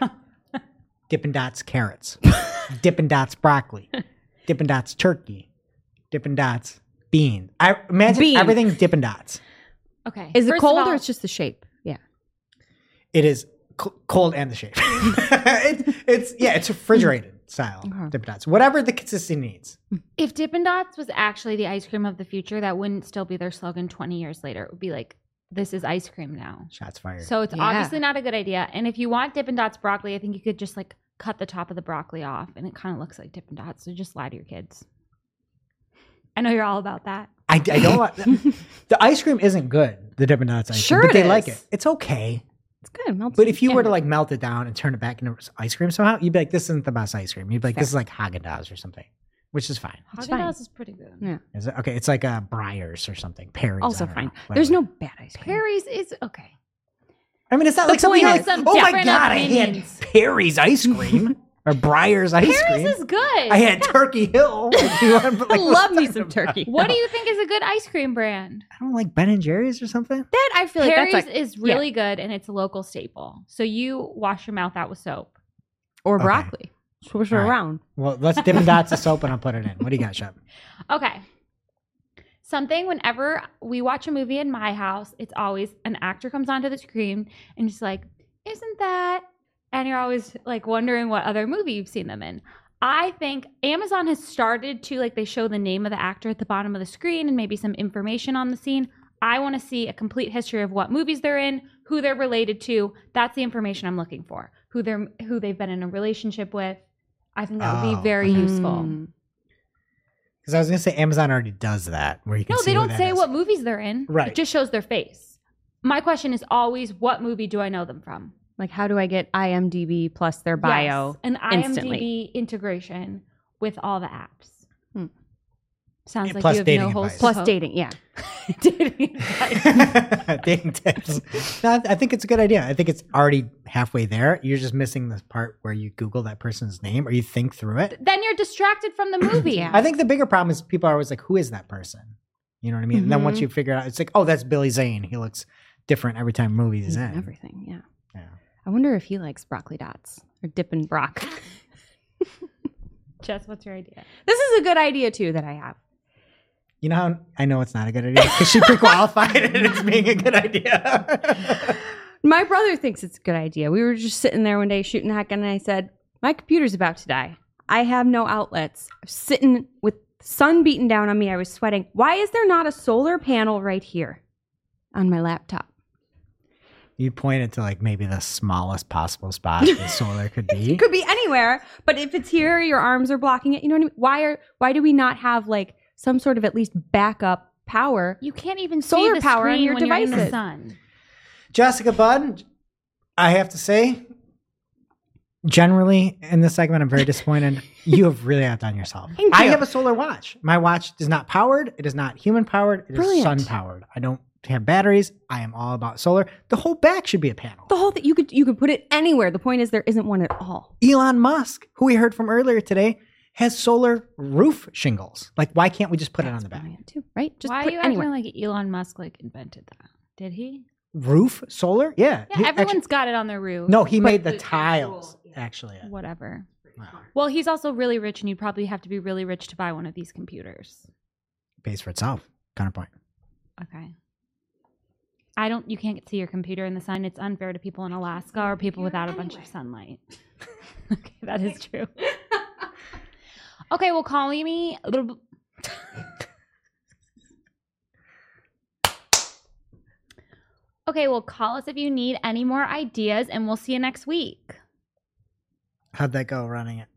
Dippin' Dots carrots. <laughs> Dippin' Dots broccoli. Dippin' Dots turkey. Dippin' Dots bean. I imagine Bean. everything Dippin' Dots. Okay. Is it first of cold all- or it's just the shape? Yeah. It is c- cold and the shape. <laughs> it, it's yeah, it's refrigerated style Okay. Dippin' Dots. Whatever the consistency needs. If Dippin' Dots was actually the ice cream of the future, that wouldn't still be their slogan 20 years later. It would be like, this is ice cream now. Shots fired. So it's Yeah. obviously not a good idea. And if you want Dippin' Dots broccoli, I think you could just like cut the top of the broccoli off and it kind of looks like Dippin' Dots. So just lie to your kids. I know you're all about that. I, I don't want <laughs> the ice cream isn't good. The Dippin' Dots ice Sure cream, but it they like is. it. It's okay. It's good. Melts But if you were to like melt it down and turn it back into ice cream somehow, you'd be like, "This isn't the best ice cream." You'd be like, "This is like Haagen Dazs or something," which is fine. It's Haagen fine. Dazs is pretty good. Yeah. Is it okay? It's like uh, Breyers or something. Perry's also fine. know, There's no bad ice cream. Perry's is okay. I mean, it's not The like something point you're is like, some "Oh my different god, I had. Perry's ice cream <laughs> or Breyers ice cream. Perry's is good. I had Turkey Hill. <laughs> Like, I <laughs> like, love me some that turkey. what do you think is a good ice cream brand? I don't like Ben and Jerry's or something. That I feel like Perry's that's is really good and it's a local staple. So you wash your mouth out with soap. or Okay. broccoli. Swish it All right. around. Well, let's Dippin' Dots of soap and I'll put it in. What do you got, Shep? <laughs> Okay. something whenever we watch a movie in my house, it's always an actor comes onto the screen and just like, isn't that? And you're always like wondering what other movie you've seen them in. I think Amazon has started to like they show the name of the actor at the bottom of the screen and maybe some information on the scene. I want to see a complete history of what movies they're in, who they're related to. That's the information I'm looking for. Who they're who they've been in a relationship with. I think that would Oh, be very useful. Mm. Because I was gonna say Amazon already does that, where you can No, see they who don't that say is. what movies they're in. Right. It just shows their face. My question is always, what movie do I know them from? Like, how do I get IMDb plus their bio? Yes, an IMDb instantly. integration with all the apps. Hmm. Sounds Yeah, like plus you have dating no host. advice. Plus hope. dating, yeah. <laughs> dating advice. <laughs> dating tips. No, I I think it's a good idea. I think it's already halfway there. You're just missing the part where you Google that person's name or you think through it. then you're distracted from the <clears throat> movie. Yeah. I think the bigger problem is people are always like, "Who is that person?" You know what I mean? And then once Mhm. you figure it out, it's like, "Oh, that's Billy Zane. He looks different every time movie he's He's in." in everything, yeah. Yeah. I wonder if he likes broccoli dots or dipping brock. <laughs> Jess, what's your idea? this is a good idea too that I have. You know how I know it's not a good idea because she pre-qualified it as being a good idea. My brother thinks it's a good idea. We were just sitting there one day shooting heck, and I said, My computer's about to die. I have no outlets. I'm sitting with sun beating down on me. I was sweating. Why is there not a solar panel right here on my laptop? you pointed to like maybe the smallest possible spot the <laughs> solar could be. It could be anywhere, but if it's here, your arms are blocking it. You know what I mean? Why are why do we not have like some sort of at least backup power? You can't even Solar see the power on your when you're in the devices. sun. Jessica Budd, I have to say, generally in this segment, I'm very disappointed. <laughs> you have really outdone yourself. Thank I you. have a solar watch. My watch is not powered. It is not human powered. It is Brilliant. sun powered. I don't have batteries. I am all about solar. The whole back should be a panel. The whole thing you could you could put it anywhere. The point is there isn't one at all. Elon Musk, who we heard from earlier today, has solar roof shingles. Like, why can't we just put it on the back? Brilliant too, right? Just Why put are you anywhere. acting like Elon Musk like invented that? Did he? Roof solar? Yeah. Yeah, He everyone's actually- got it on their roof. no, he made the the tiles. Actually, Whatever. Wow. Well, he's also really rich, and you'd probably have to be really rich to buy one of these computers. pays for itself. Counterpoint. Okay. I don't. You can't see your computer in the sun. It's unfair to people in Alaska or people without a bunch of sunlight. <laughs> <laughs> okay, that is true. Okay, well, call me. Okay, well, call us if you need any more ideas, and we'll see you next week. How'd that go running it?